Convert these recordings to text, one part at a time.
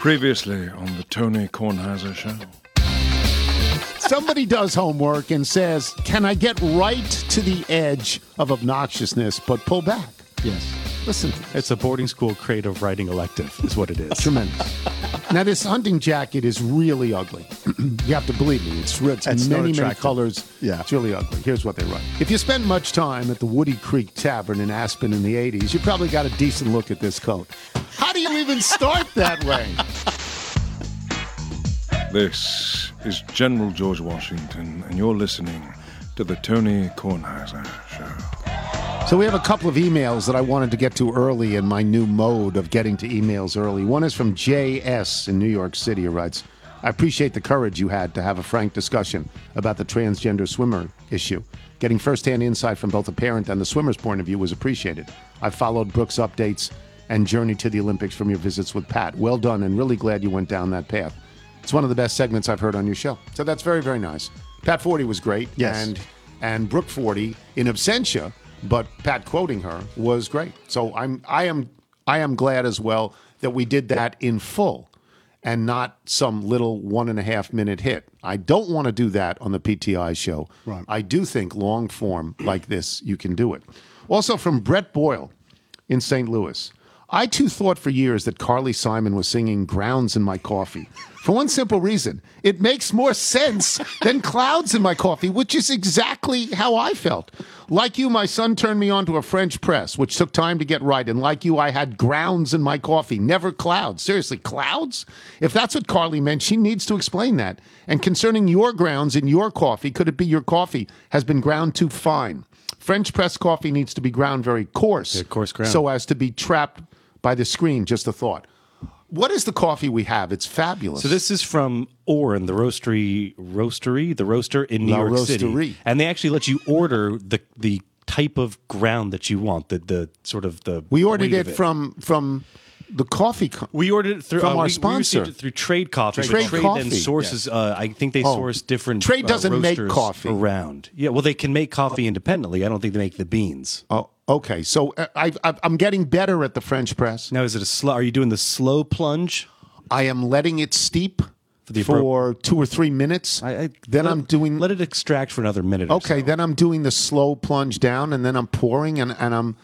Previously on the Tony Kornheiser Show. Somebody does homework and says, Can I get right to the edge of obnoxiousness but pull back? Yes. Listen, It's a boarding school creative writing elective, is what it is. tremendous. now, this hunting jacket is really ugly. you have to believe me. It's, it's It's not many, many attractive. colors. Yeah. It's really ugly. Here's what they write. If you spent much time at the Woody Creek Tavern in Aspen in the 80s, you probably got a decent look at this coat. How do you even start that way? This is General George Washington, and you're listening to the Tony Kornheiser Show. So we have a couple of emails that I wanted to get to early in my new mode of getting to emails early. One is from JS in New York City, who writes, I appreciate the courage you had to have a frank discussion about the transgender swimmer issue. Getting firsthand insight from both the parent and the swimmer's point of view was appreciated. I followed Brooke's updates and journey to the Olympics from your visits with Pat. Well done, and really glad you went down that path. It's one of the best segments I've heard on your show. So that's very, very nice. Pat Forde was great. Yes. And and Brooke Forde in absentia, but Pat quoting her was great. So I'm I am I am glad as well that we did that in full and not some little one and a half minute hit. I don't want to do that on the PTI show. Right. I do think long form like this, you can do it. Also from Brett Boyle in St. Louis. I too thought for years that Carly Simon was singing Grounds in My Coffee. For one simple reason it makes more sense than Clouds in My Coffee, which is exactly how I felt. Like you, my son turned me on to a French press, which took time to get right. And like you, I had grounds in my coffee, never clouds. Seriously, clouds? If that's what Carly meant, she needs to explain that. And concerning your grounds in your coffee, could it be your coffee has been ground too fine? French press coffee needs to be ground very coarse, Yeah, coarse ground. so as to be trapped by the screen. Just a thought. What is the coffee we have? It's fabulous. So this is from Oren, the roastery, roastery, the roaster in New La York Roasterie. City, and they actually let you order the the type of ground that you want, the the sort of the. we ordered it, of from from the coffee. Co- We ordered it through From uh, our we- sponsor. We it through Trade Coffee. but Trade Trade Coffee. then sources. Uh, I think they Oh. source different. Trade uh, doesn't make coffee. around. Yeah, well, they can make coffee independently. I don't think they make the beans. oh, okay. So uh, I, I, I'm getting better at the French press. Now, is it a slow? Are you doing the slow plunge? I am letting it steep for, the appro- two or three minutes. I, I, then let- I'm doing Let it extract for another minute. or Okay, so. then I'm doing the slow plunge down, and then I'm pouring, and, and I'm,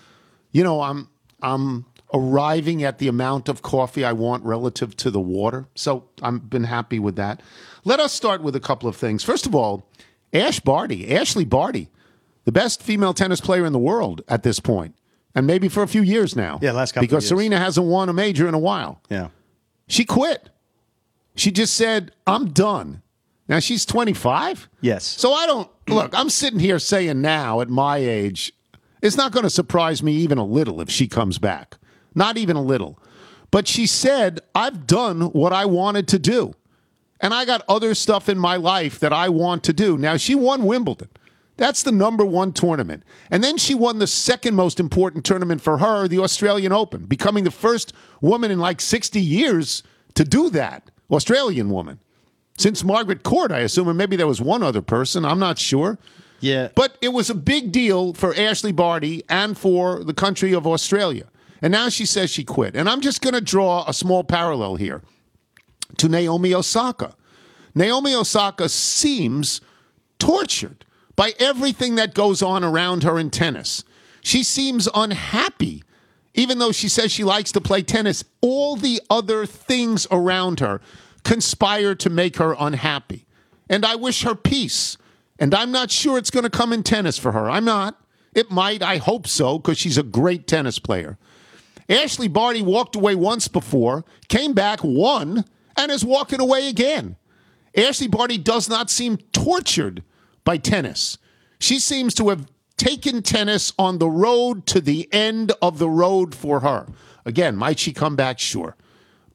you know, I'm I'm arriving at the amount of coffee I want relative to the water. So I've been happy with that. Let us start with a couple of things. First of all, Ash Barty, Ashley Barty, the best female tennis player in the world at this point, and maybe for a few years now. Yeah, last couple of because. Serena hasn't won a major in a while. Yeah. She quit. She just said, I'm done. Now she's 25. Yes. So I don't look, I'm sitting here saying now at my age, it's not going to surprise me even a little if she comes back. Not even a little. But she said, I've done what I wanted to do. And I got other stuff in my life that I want to do. Now, she won Wimbledon. That's the number one tournament. And then she won the second most important tournament for her, the Australian Open, becoming the first woman in like 60 years to do that. Australian woman. Since Margaret Court, I assume, and maybe there was one other person. I'm not sure. Yeah. But it was a big deal for Ashley Barty and for the country of Australia. And now she says she quit. And I'm just going to draw a small parallel here to Naomi Osaka. Naomi Osaka seems tortured by everything that goes on around her in tennis. She seems unhappy, even though she says she likes to play tennis. All the other things around her conspire to make her unhappy. And I wish her peace. And I'm not sure it's going to come in tennis for her. I'm not. It might. I hope so, because she's a great tennis player. Ashley Barty walked away once before, came back, won, and is walking away again. Ashley Barty does not seem tortured by tennis. She seems to have taken tennis on the road to the end of the road for her. Again, might she come back? Sure.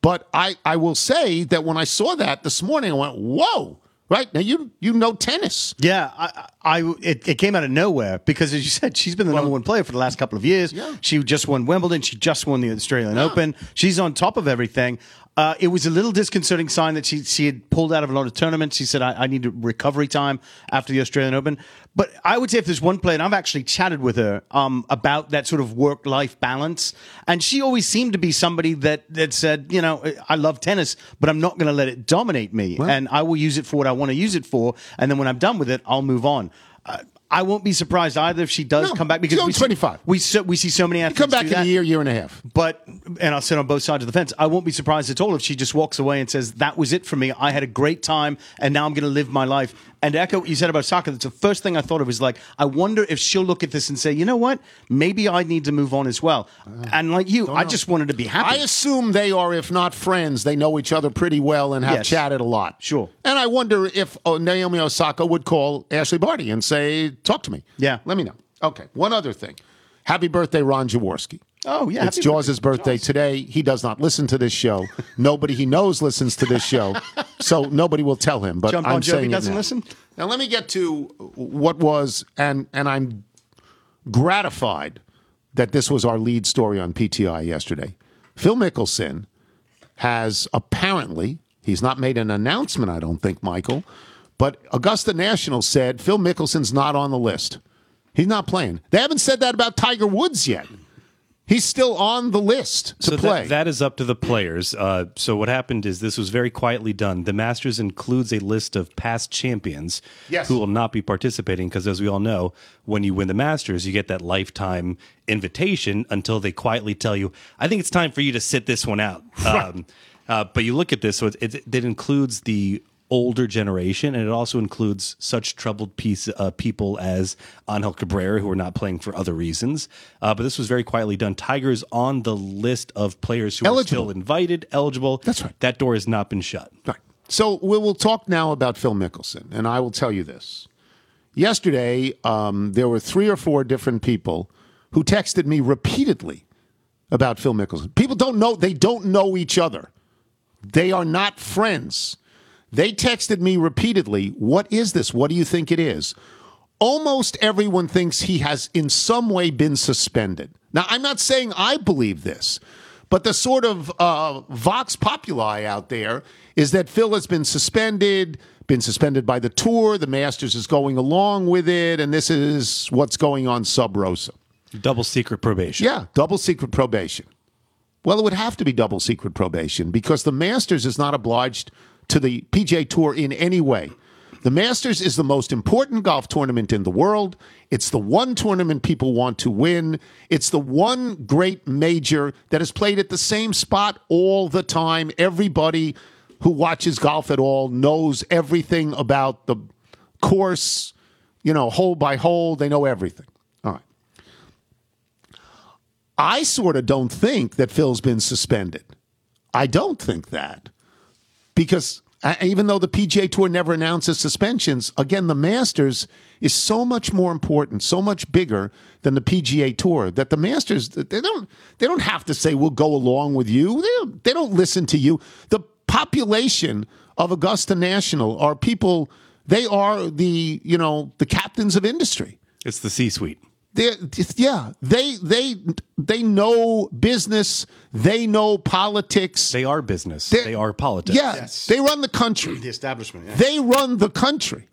But I, I will say that when I saw that this morning, I went, whoa, right? Now you you know tennis. Yeah, I, I it, it came out of nowhere because, as you said, she's been the number one player for the last couple of years. Yeah. She just won Wimbledon. She just won the Australian Open. She's on top of everything. Uh, it was a little disconcerting sign that she she had pulled out of a lot of tournaments. She said, I, I need recovery time after the Australian Open. But I would say if there's one player, and I've actually chatted with her um, about that sort of work life balance, and she always seemed to be somebody that, that said, you know, I love tennis, but I'm not going to let it dominate me. And I will use it for what I want to use it for. And then when I'm done with it, I'll move on. Uh, I won't be surprised either if she does No, come back because she's we see- 25. we so, we see so many athletes Come back in a year, year and a half. But and I'll sit on both sides of the fence. I won't be surprised at all if she just walks away and says, "That was it for me. I had a great time, and now I'm going to live my life." And to echo what you said about Osaka, that's the first thing I thought of. Was like, I wonder if she'll look at this and say, "You know what? Maybe I need to move on as well." and like you, I just wanted to be happy. I assume they are, if not friends, they know each other pretty well and have Yes. chatted a lot. Sure. And I wonder if uh, Naomi Osaka would call Ashley Barty and say, "Talk to me." Yeah. let me know. Okay, one other thing. Happy birthday, Ron Jaworski. Oh, yeah, it's happy Jaws' birthday, birthday today. He does not listen to this show. nobody he knows listens to this show, so nobody will tell him. But John Bon I'm Jovi saying it He doesn't now. listen? Now let me get to what was, and and I'm gratified that this was our lead story on PTI yesterday. Phil Mickelson has apparently, he's not made an announcement, I don't think, Michael, but Augusta National said Phil Mickelson's not on the list. He's not playing. They haven't said that about Tiger Woods yet. He's still on the list to so that- play. that is up to the players. Uh, so what happened is this was very quietly done. The Masters includes a list of past champions Yes. who will not be participating because, as we all know, when you win the Masters, you get that lifetime invitation until they quietly tell you, "I think it's time for you to sit this one out." Um, uh, but you look at this, so it, it, it includes the older generation, and it also includes such troubled piece, uh, people as Angel Cabrera, who are not playing for other reasons. Uh, but this was very quietly done. Tiger's on the list of players who Eligible. are still invited, eligible. That's right. That door has not been shut. Right. So we will talk now about Phil Mickelson, and I will tell you this. Yesterday, um, there were three or four different people who texted me repeatedly about Phil Mickelson. People don't know; they don't know each other. They are not friends. They texted me repeatedly, "What is this? What do you think it is?" Almost everyone thinks he has in some way been suspended. Now, I'm not saying I believe this, but the sort of uh, vox populi out there is that Phil has been suspended, been suspended by the tour. The Masters is going along with it, and this is what's going on sub rosa. Double secret probation. Yeah, double secret probation. Well, it would have to be double secret probation because the Masters is not obliged to the PGA Tour in any way. The Masters is the most important golf tournament in the world. It's the one tournament people want to win. It's the one great major that is played at the same spot all the time. Everybody who watches golf at all knows everything about the course, you know, hole by hole. They know everything. All right. I sort of don't think that Phil's been suspended. I don't think that because uh, even though the PGA Tour never announces suspensions, again, the Masters is so much more important, so much bigger than the PGA Tour that the Masters they don't they don't have to say we'll go along with you. They don't, they don't listen to you. The population of Augusta National are people. They are the you know the captains of industry. It's the C suite. They, yeah, they they they know business. They know politics. They are business. They're- They are politics. Yeah, they run the country. the establishment. Yeah. They run the country.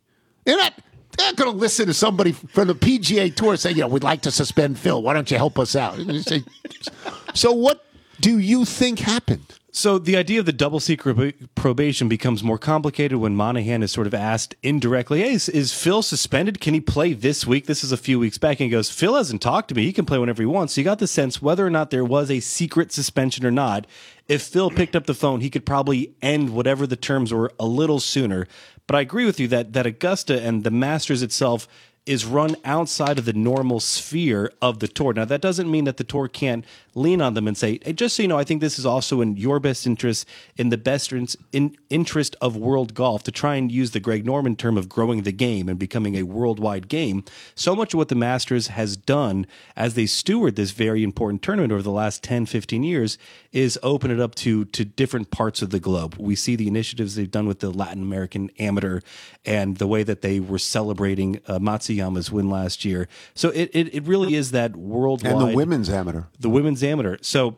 They're not. They're not going to listen to somebody from the PGA Tour say, "You know, we'd like to suspend Phil. Why don't you help us out?" Say- so, what do you think happened? So the idea of the double secret probation becomes more complicated when Monahan is sort of asked indirectly, "Hey, is, is Phil suspended? Can he play this week?" This is a few weeks back, and he goes, "Phil hasn't talked to me. He can play whenever he wants." So you got the sense whether or not there was a secret suspension or not. If Phil picked up the phone, he could probably end whatever the terms were a little sooner. But I agree with you that that Augusta and the Masters itself is run outside of the normal sphere of the tour. Now, that doesn't mean that the tour can't lean on them and say, hey, just so you know, I think this is also in your best interest, in the best in, in interest of world golf, to try and use the Greg Norman term of growing the game and becoming a worldwide game. So much of what the Masters has done as they steward this very important tournament over the last 10, 15 years is open it up to, to different parts of the globe. We see the initiatives they've done with the Latin American amateur and the way that they were celebrating uh, Matsuyama's win last year. So it, it, it really is that worldwide And the women's amateur. the women's amateur. So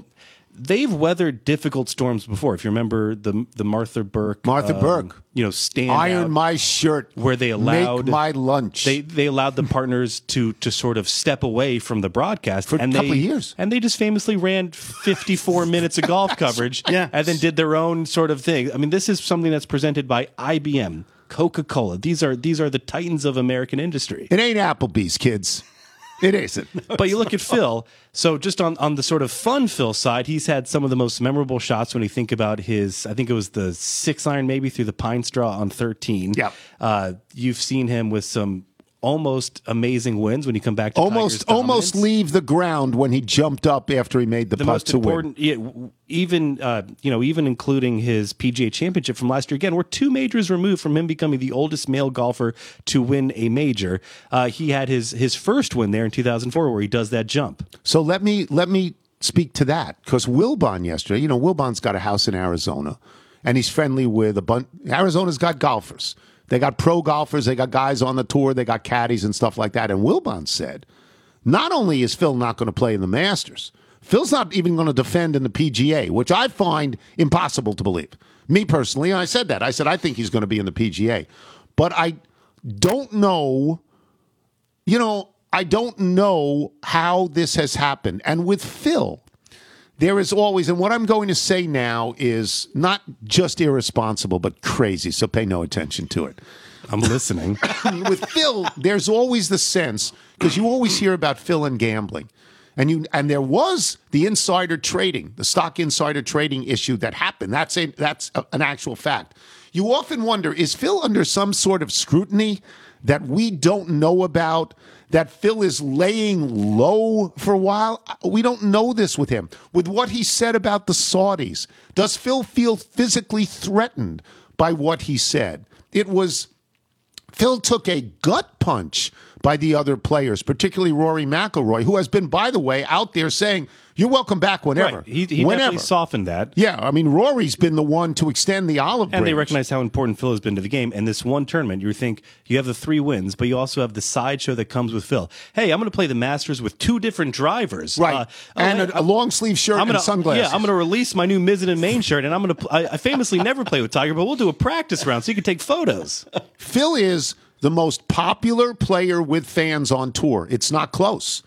they've weathered difficult storms before. If you remember the the Martha Burk, Martha um, Burk. you know, stand Iron my shirt. where they allowed make my lunch. They they allowed the partners to to sort of step away from the broadcast For a couple they, of years. and they just famously ran 54 minutes of golf coverage, Yeah. and then did their own sort of thing. I mean, this is something that's presented by IBM, Coca Cola. These are these are the titans of American industry. it ain't Applebee's, kids. It isn't. But you look at Phil. So just on on the sort of fun Phil side, he's had some of the most memorable shots when you think about his. I think it was the six iron maybe through the pine straw on thirteen. Yeah. Uh, you've seen him with some almost amazing wins when you come back to almost almost leave the ground when he jumped up after he made the, the putt to win. yeah, even uh, you know, even including his PGA Championship from last year. Again, we're two majors removed from him becoming the oldest male golfer to win a major. Uh, he had his his first win there in 2004, where he does that jump. So let me let me speak to that because Wilbon yesterday, you know, Wilbon's got a house in Arizona, and he's friendly with a bunch. Arizona's got golfers. They got pro golfers. They got guys on the tour. They got caddies and stuff like that. And Wilbon said, not only is Phil not going to play in the Masters, Phil's not even going to defend in the PGA, which I find impossible to believe. Me personally, I said that. I said I think he's going to be in the PGA, but I don't know you know, I don't know how this has happened. And with Phil, there is always, and what I'm going to say now is not just irresponsible, but crazy. So pay no attention to it. I'm listening. with Phil, there's always the sense because you always hear about Phil and gambling. And you and there was the insider trading, the stock insider trading issue that happened. That's a that's a, an actual fact. You often wonder is Phil under some sort of scrutiny that we don't know about? That Phil is laying low for a while? We don't know this with him. With what he said about the Saudis, does Phil feel physically threatened by what he said? It was Phil took a gut punch by the other players, particularly Rory McIlroy, who has been, by the way, out there saying, "You're welcome back whenever." Right. He, he whenever. definitely softened that. yeah, I mean, Rory's been the one to extend the olive And they recognize how important Phil has been to the game. And this one tournament, you think you have the three wins, but you also have the sideshow that comes with Phil. Hey, I'm going to play the Masters with two different drivers, right, Uh, oh, and a, a long sleeve shirt I'm gonna, and sunglasses. Yeah, I'm going to release my new Mizzen and Main shirt, and I'm going to. I famously never play with Tiger, but we'll do a practice round so you can take photos. Phil is the most popular player with fans on tour. It's not close.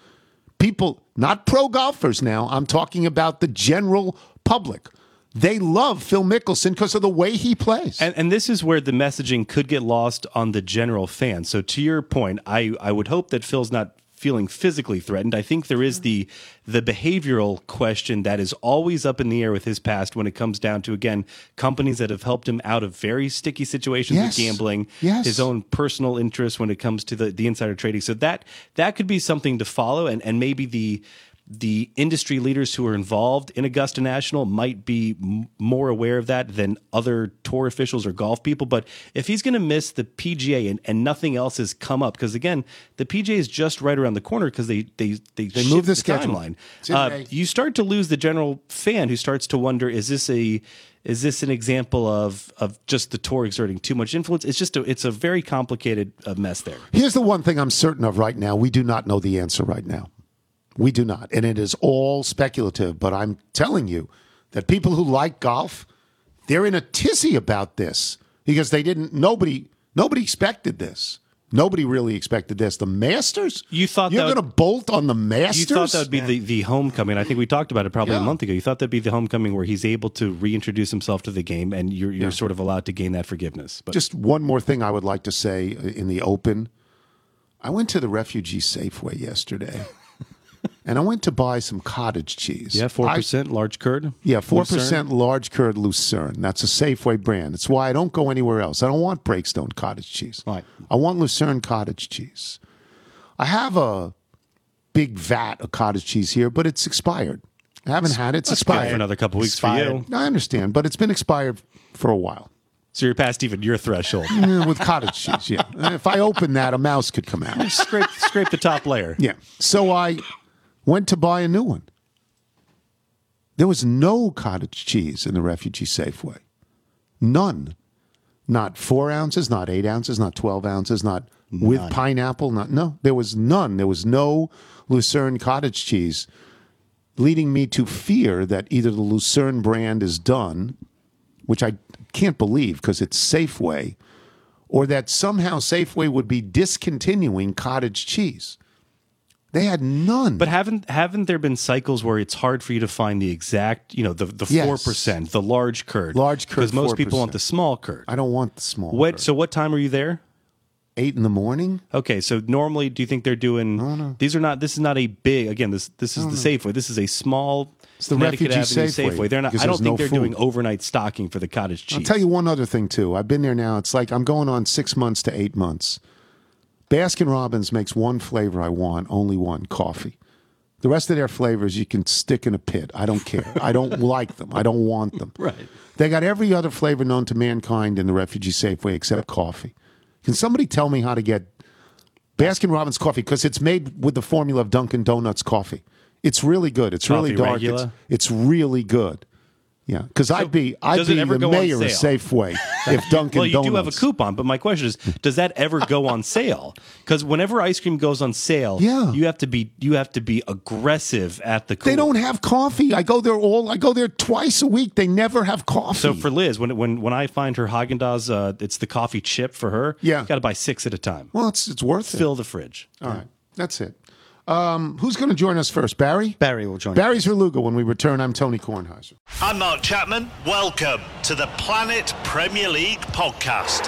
People, not pro golfers now, I'm talking about the general public. They love Phil Mickelson because of the way he plays. And, and this is where the messaging could get lost on the general fan. So to your point, I, I would hope that Phil's not feeling physically threatened. I think there is the the behavioral question that is always up in the air with his past when it comes down to again companies that have helped him out of very sticky situations Yes. with gambling, Yes. his own personal interests when it comes to the, the insider trading. So that that could be something to follow and, and maybe the the industry leaders who are involved in Augusta National might be m- more aware of that than other tour officials or golf people. But if he's going to miss the PGA and, and nothing else has come up, because again, the PGA is just right around the corner because they they they, They move the schedule. timeline. Uh, you start to lose the general fan who starts to wonder: Is this a is this an example of of just the tour exerting too much influence? It's just a, it's a very complicated uh, mess there. Here's the one thing I'm certain of right now. We do not know the answer right now. We do not. And it is all speculative, but I'm telling you that people who like golf, they're in a tizzy about this because they didn't nobody nobody expected this. Nobody really expected this. The Masters? You thought you're going to bolt on the Masters? You thought that would be the, the homecoming. I think we talked about it probably a month ago. You thought that'd be the homecoming where he's able to reintroduce himself to the game, and you're you're sort of allowed to gain that forgiveness. But Just one more thing I would like to say in the open. I went to the refugee Safeway yesterday, and I went to buy some cottage cheese. yeah, four I- percent large curd. Yeah, four Lucerne. percent large curd Lucerne. That's a Safeway brand. It's why I don't go anywhere else. I don't want Breakstone cottage cheese. Right. I want Lucerne cottage cheese. I have a big vat of cottage cheese here, but it's expired. I haven't had it. It's That's expired. for another couple weeks for you. I understand, but it's been expired for a while. So you're past even your threshold. With cottage cheese, yeah. If I open that, a mouse could come out. scrape scrape the top layer. Yeah. So I went to buy a new one. There was no cottage cheese in the refugee Safeway. None. Not four ounces, not eight ounces, not 12 ounces, not with pineapple. Not, no, there was none. There was no Lucerne cottage cheese. leading me to fear that either the Lucerne brand is done, which I can't believe because it's Safeway, or that somehow Safeway would be discontinuing cottage cheese. They had none. But haven't haven't there been cycles where it's hard for you to find the exact, you know, the the Yes. four percent, the large curd, Large curd, because most people 4%. want the small curd. I don't want the small. What? curd. So what time are you there? Eight in the morning? Okay, so normally, do you think they're doing? No, no. These are not. This is not a big. Again, this this is the Safeway. This is a small. It's the refugee Avenue Safeway, They're not. I don't think no they're doing overnight stocking for the cottage cheese. I'll tell you one other thing too. I've been there now. It's like I'm going on six months to eight months. Baskin Robbins makes one flavor I want, only one coffee. The rest of their flavors you can stick in a pit. I don't care. I don't like them. I don't want them. Right. They got every other flavor known to mankind in the refugee Safeway except coffee. Can somebody tell me how to get Baskin Robbins coffee? Because it's made with the formula of Dunkin' Donuts coffee. It's really good. It's really dark. It's, it's really good. Yeah, because I'd be I'd be the mayor of? Safeway if Dunkin' well, you Donuts. do have a coupon, but my question is, does that ever go on sale? Because whenever ice cream goes on sale, Yeah. you have to be you have to be aggressive at the. They don't have coffee. I go there all. I go there twice a week. They never have coffee. So for Liz, when when when I find her Haagen Dazs, uh, it's the coffee chip for her. Yeah. got to buy six at a time. well, it's it's worth it. Fill the fridge. All right, that's it. Um, who's going to join us first? Barry. Barry will join. Barry Svrluga. When we return, I'm Tony Kornheiser. I'm Mark Chapman. Welcome to the Planet Premier League podcast.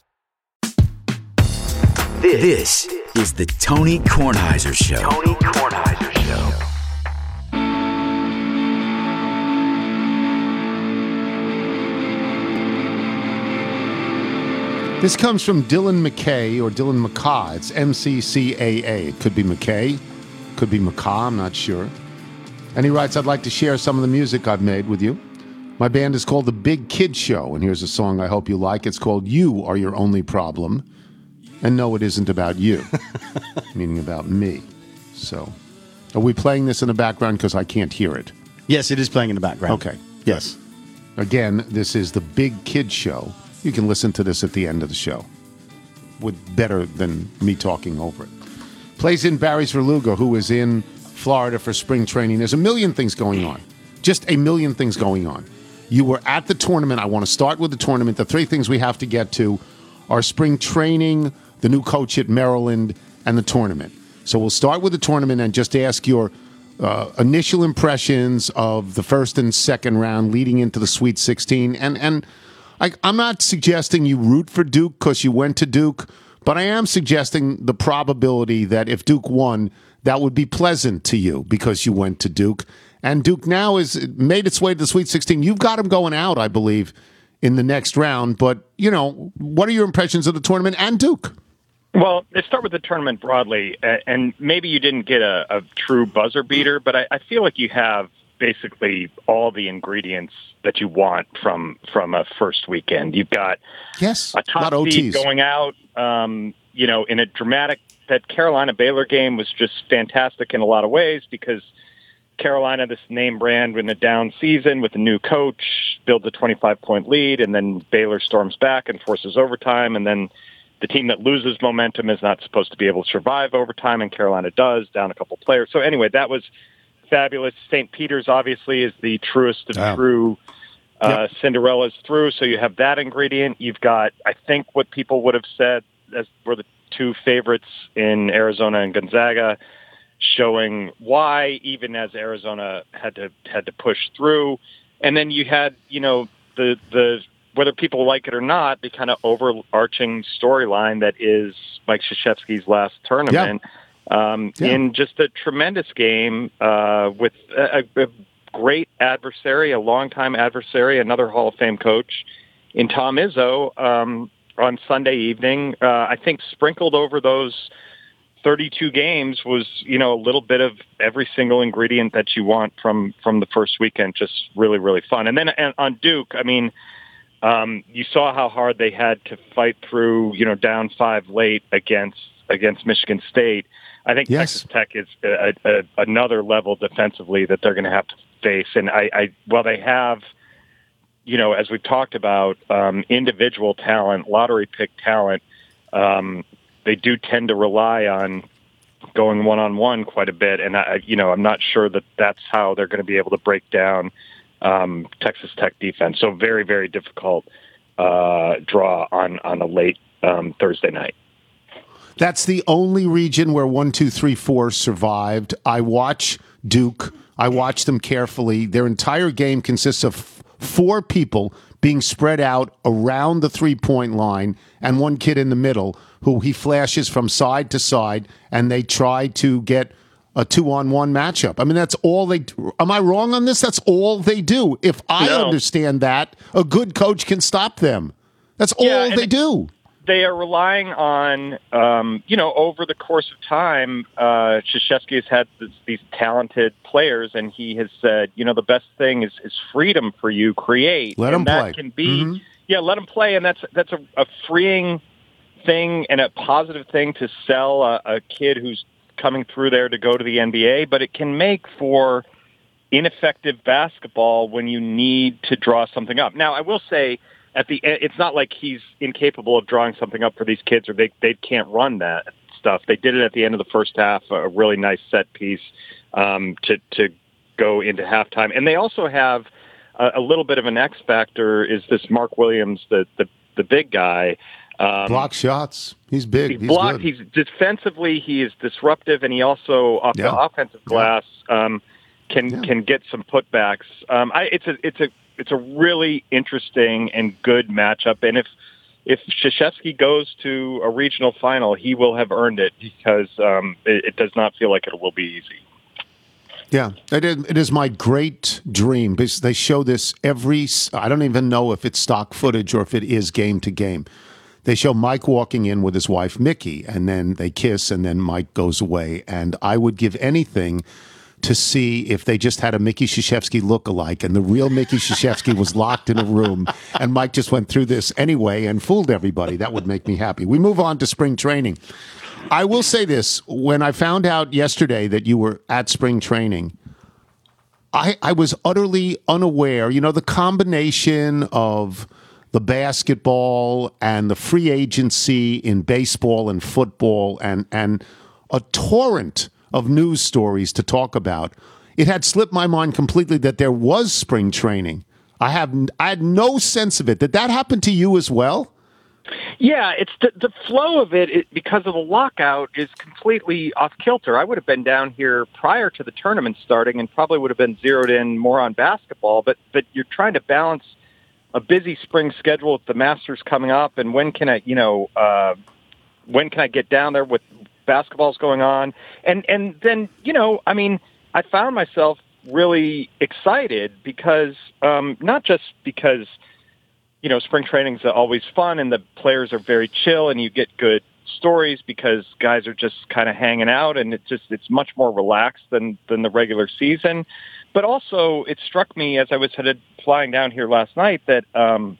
This is the Tony Kornheiser Show. Tony Kornheiser Show. This comes from Dylan McKay or Dylan McCaw. It's M C C A A. It could be McKay, could be McCaw. I'm not sure. And he writes, "I'd like to share some of the music I've made with you. My band is called the Big Kid Show, and here's a song I hope you like. It's called "You Are Your Only Problem." And no, it isn't about you, meaning about me. So, are we playing this in the background because I can't hear it? Yes, it is playing in the background. Okay. Yes. Again, this is the Big Kid Show. You can listen to this at the end of the show. With better than me talking over it. Plays in Barry Svrluga, who is in Florida for spring training. There's a million things going on. Just a million things going on. You were at the tournament. I want to start with the tournament. The three things we have to get to are spring training, the new coach at Maryland, and the tournament. So we'll start with the tournament and just ask your uh, initial impressions of the first and second round leading into the Sweet 16. And and I, I'm not suggesting you root for Duke because you went to Duke, but I am suggesting the probability that if Duke won, that would be pleasant to you because you went to Duke. And Duke now has made its way to the Sweet 16. You've got them going out, I believe, in the next round. But, you know, what are your impressions of the tournament and Duke? Well, let's start with the tournament broadly, and maybe you didn't get a, a true buzzer beater, but I, I feel like you have basically all the ingredients that you want from from a first weekend. You've got Yes. a top of seed going out, um, you know, in a dramatic. That Carolina Baylor game was just fantastic in a lot of ways because Carolina, this name brand in a down season with a new coach, builds a 25 point lead, and then Baylor storms back and forces overtime, and then the team that loses momentum is not supposed to be able to survive overtime, and Carolina does, down a couple players. So anyway, that was fabulous. St. Peter's obviously is the truest of Yeah. true uh, Cinderella's through. So you have that ingredient. You've got, I think, what people would have said as were the two favorites in Arizona and Gonzaga, showing why, even as Arizona had to had to push through. And then you had, you know, the the whether people like it or not, the kind of overarching storyline that is Mike Krzyzewski's last tournament. Um, Yeah. In just a tremendous game uh, with a, a great adversary, a longtime adversary, another Hall of Fame coach in Tom Izzo um, on Sunday evening. Uh, I think sprinkled over those 32 games was, you know, a little bit of every single ingredient that you want from from the first weekend. Just really, really fun. And then and on Duke, I mean, Um, you saw how hard they had to fight through, you know, down five late against against Michigan State. I think Yes. Texas Tech is a, a, another level defensively that they're going to have to face. And I, I, while they have, you know, as we've talked about, um, individual talent, lottery pick talent, um, they do tend to rely on going one on one quite a bit. And I, you know, I'm not sure that that's how they're going to be able to break down um, Texas Tech defense. So very, very difficult uh, draw on on a late um, Thursday night. That's the only region where one, two, three, four survived. I watch Duke. I watch them carefully. Their entire game consists of f- four people being spread out around the three point line and one kid in the middle who he flashes from side to side and they try to get a two on one matchup. I mean, that's all they Do. Am I wrong on this? That's all they do. If I No. understand that, a good coach can stop them. That's all Yeah, they do. they are relying on, um, you know, over the course of time, uh, Krzyzewski has had this, these talented players, and he has said, you know, the best thing is, is freedom for you, create. Let and 'em that play. can be, Mhm. yeah, let them play, and that's that's a, a freeing thing and a positive thing to sell a, a kid who's coming through there to go to the NBA, but it can make for ineffective basketball when you need to draw something up. Now, I will say at the e- it's not like he's incapable of drawing something up for these kids or they they can't run that stuff. They did it at the end of the first half, a really nice set piece um, to to go into halftime, and they also have a, a little bit of an X factor. Is this Mark Williams, the the the big guy? Um, Block shots. He's big. He's He's blocked. good. He's defensively. He is disruptive, and he also off Yeah. the offensive glass um, can Yeah. can get some putbacks. Um, I, it's a it's a it's a really interesting and good matchup. And if if Krzyzewski goes to a regional final, he will have earned it because um, it, it does not feel like it will be easy. Yeah, it is, it is my great dream because they show this every. I don't even know if it's stock footage or if it is game to game. They show Mike walking in with his wife Mickey, and then they kiss, and then Mike goes away. And I would give anything to see if they just had a Mickey Krzyzewski look-alike, and the real Mickey Krzyzewski was locked in a room, and Mike just went through this anyway and fooled everybody. That would make me happy. We move on to spring training. I will say this: when I found out yesterday that you were at spring training, I, I was utterly unaware. You know, the combination of the basketball and the free agency in baseball and football and, and a torrent of news stories to talk about. It had slipped my mind completely that there was spring training. I have I had no sense of it. Did that happen to you as well? Yeah, it's the, the flow of it, it because of the lockout is completely off kilter. I would have been down here prior to the tournament starting and probably would have been zeroed in more on basketball. But but you're trying to balance a busy spring schedule with the Masters coming up, and when can I, you know, uh, when can I get down there with basketballs going on, and and then you know, I mean, I found myself really excited because um, not just because you know, spring training's always fun and the players are very chill and you get good stories because guys are just kind of hanging out and it's just it's much more relaxed than than the regular season. But also it struck me as I was headed flying down here last night that um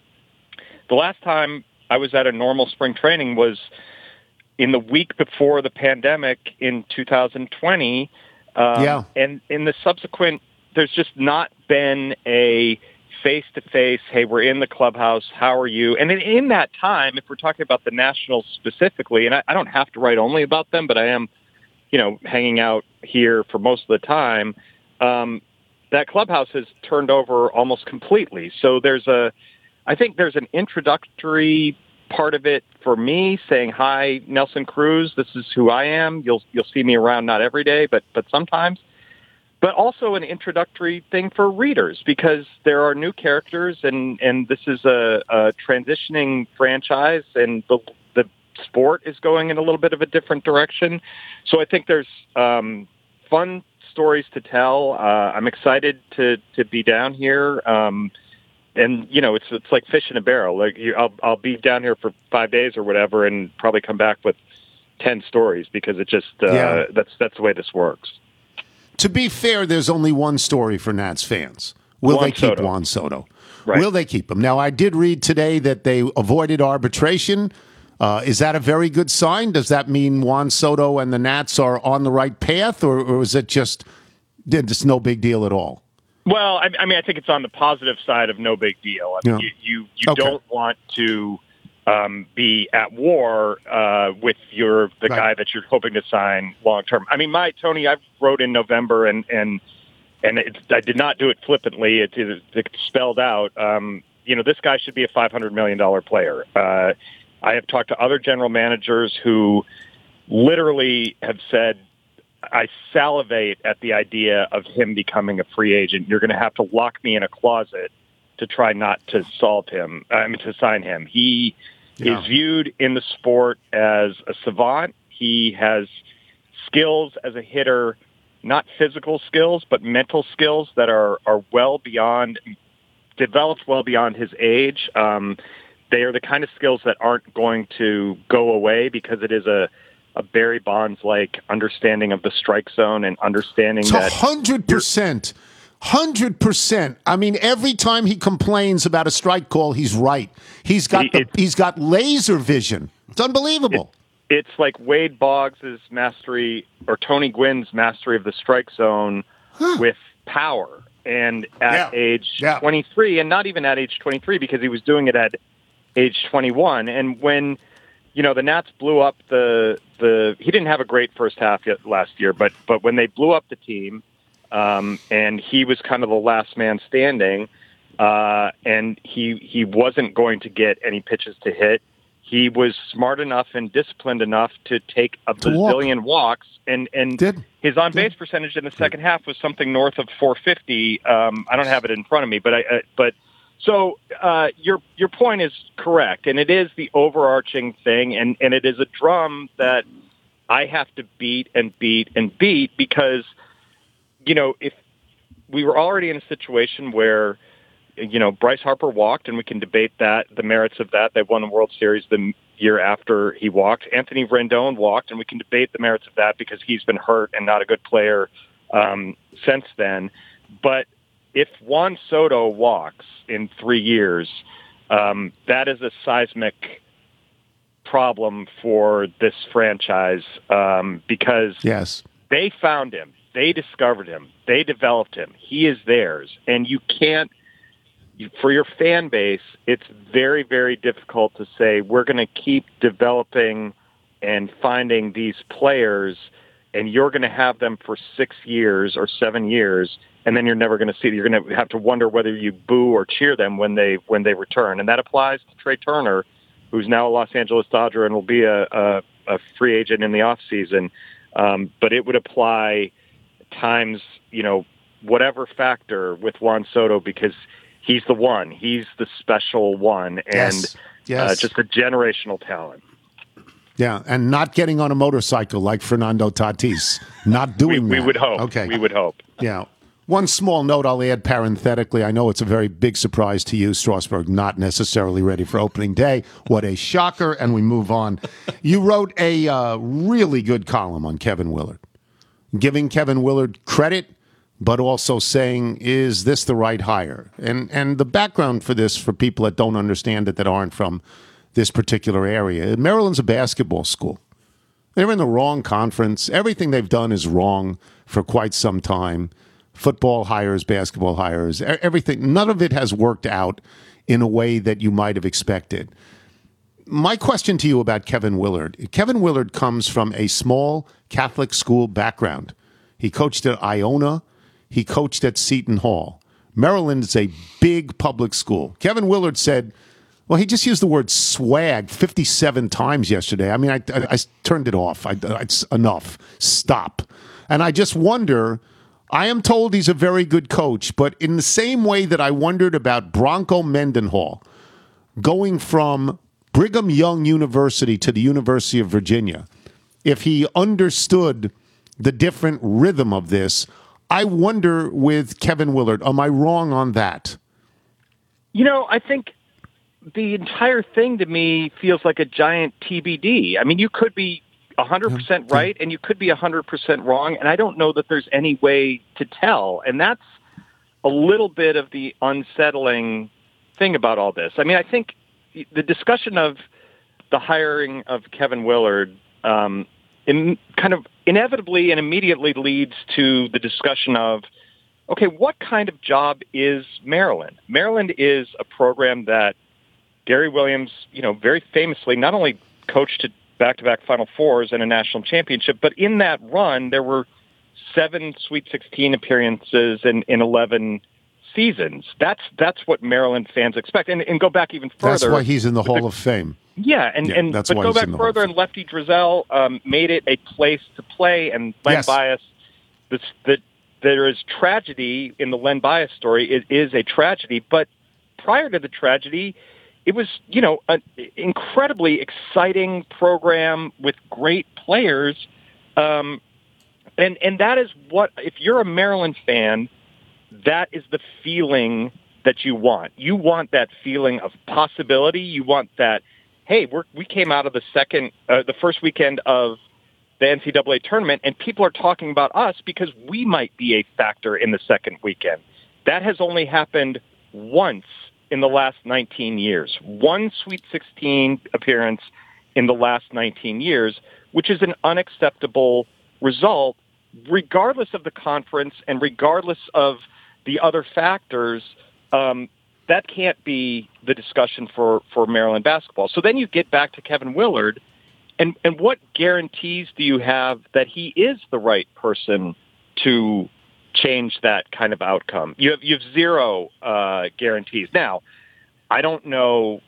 the last time I was at a normal spring training was in the week before the pandemic in 2020. Um, Yeah. And in the subsequent, there's just not been a face to face, hey, we're in the clubhouse, how are you? And in, in that time, if we're talking about the Nationals specifically, and I, I don't have to write only about them, but I am, you know, hanging out here for most of the time, um, that clubhouse has turned over almost completely. So there's a, I think there's an introductory part of it for me saying hi Nelson Cruz this is who I am. You'll you'll see me around not every day but but sometimes. But also an introductory thing for readers because there are new characters and and this is a, a transitioning franchise and the the sport is going in a little bit of a different direction. So I think there's um fun stories to tell uh I'm excited to to be down here um and you know it's it's like fish in a barrel. Like you, I'll I'll be down here for five days or whatever, and probably come back with ten stories because it just uh, Yeah. that's that's the way this works. To be fair, there's only one story for Nats fans. Will Juan they keep Soto. Juan Soto? Right. Will they keep him? Now, I did read today that they avoided arbitration. Uh, is that a very good sign? Does that mean Juan Soto and the Nats are on the right path, or, or is it just it's no big deal at all? Well, I, I mean, I think it's on the positive side of no big deal. I mean, Yeah. you you, you Okay. don't want to um, be at war uh, with your the Right. guy that you're hoping to sign long term. I mean, my Tony, I wrote in November and and and it, I did not do it flippantly. It, it, it's spelled out. Um, you know, this guy should be a five hundred million dollar player. Uh, I have talked to other general managers who literally have said I salivate at the idea of him becoming a free agent. You're going to have to lock me in a closet to try not to solve him. I mean, to sign him. He Yeah. is viewed in the sport as a savant. He has skills as a hitter, not physical skills, but mental skills that are are well beyond developed well beyond his age. Um, they are the kind of skills that aren't going to go away because it is a a Barry Bonds like understanding of the strike zone and understanding It's that hundred percent, hundred percent. I mean, every time he complains about a strike call, he's right. He's got he, the, he's got laser vision. It's unbelievable. it's like Wade Boggs' mastery or Tony Gwynn's mastery of the strike zone with power. And at Yeah. age Yeah. 23, and not even at age 23 because he was doing it at age 21. And when, you know, the Nats blew up the, the he didn't have a great first half yet last year, but, but when they blew up the team, um, and he was kind of the last man standing, uh, and he, he wasn't going to get any pitches to hit he was smart enough and disciplined enough to take a To walk. bazillion walks and and Did. his on base percentage in the second half was something north of 450 um i don't have it in front of me but i uh, but so uh your your point is correct and it is the overarching thing and and it is a drum that i have to beat and beat and beat because you know if we were already in a situation where you know Bryce Harper walked, and we can debate that the merits of that. They won the World Series the year after he walked. Anthony Rendon walked, and we can debate the merits of that because he's been hurt and not a good player um, since then. But if Juan Soto walks in three years, um, that is a seismic problem for this franchise um, because Yes. they found him. They discovered him. They developed him. He is theirs. And you can't, for your fan base, it's very, very difficult to say, we're going to keep developing and finding these players, and you're going to have them for six years or seven years. And then you're never going to see. You're going to have to wonder whether you boo or cheer them when they when they return, and that applies to Trea Turner, who's now a Los Angeles Dodger and will be a, a, a free agent in the off season. Um, but it would apply times, you know, whatever factor with Juan Soto because he's the one. He's the special one and Yes. Yes. Uh, just a generational talent. Yeah, and not getting on a motorcycle like Fernando Tatis. Not We, doing we that. would hope. Okay. We would hope. Yeah. One small note I'll add parenthetically. I know it's a very big surprise to you, Strasburg, not necessarily ready for opening day. What a shocker. And we move on. You wrote a uh, really good column on Kevin Willard, giving Kevin Willard credit, but also saying, is this the right hire? And, and the background for this, for people that don't understand it, that aren't from this particular area, Maryland's a basketball school. They're in the wrong conference. Everything they've done is wrong for quite some time. Football hires, basketball hires, everything. None of it has worked out in a way that you might have expected. My question to you about Kevin Willard Kevin Willard comes from a small Catholic school background. He coached at Iona, he coached at Seton Hall. Maryland is a big public school. Kevin Willard said, well, he just used the word swag 57 times yesterday. I mean, I, I, I turned it off. I, it's enough. Stop. And I just wonder. I am told he's a very good coach, but in the same way that I wondered about Bronco Mendenhall going from Brigham Young University to the University of Virginia, if he understood the different rhythm of this, I wonder with Kevin Willard, am I wrong on that? You know, I think the entire thing to me feels like a giant TBD. I mean, you could be 100% right and you could be 100% wrong, and I don't know that there's any way to tell. And that's a little bit of the unsettling thing about all this. I mean, I think the discussion of the hiring of Kevin Willard um, in, kind of inevitably and immediately leads to the discussion of, okay, what kind of job is Maryland? Maryland is a program that Gary Williams, you know, very famously not only coached to back-to-back Final Fours and a national championship, but in that run there were seven Sweet 16 appearances in, in 11 seasons. That's that's what Maryland fans expect. And, and go back even further. That's why he's in the Hall of Fame. Yeah, and, Yeah, and that's but why go back in the Hall of further, and Lefty Driesell um, made it a place to play. And Len Yes. Bias, this, that there is tragedy in the Len Bias story. It is a tragedy, but prior to the tragedy, it was you know an incredibly exciting program with great players. Um, and and that is what if you're a Maryland fan, that is the feeling that you want. You want that feeling of possibility. You want that. Hey, we're, we came out of the second, uh, the first weekend of the NCAA tournament, and people are talking about us because we might be a factor in the second weekend. That has only happened once in the last 19 years. One Sweet 16 appearance in the last 19 years, which is an unacceptable result, regardless of the conference and regardless of the other factors. Um, that can't be the discussion for, for Maryland basketball. So then you get back to Kevin Willard, and, and what guarantees do you have that he is the right person to change that kind of outcome? You have you have zero uh, guarantees. Now, I don't know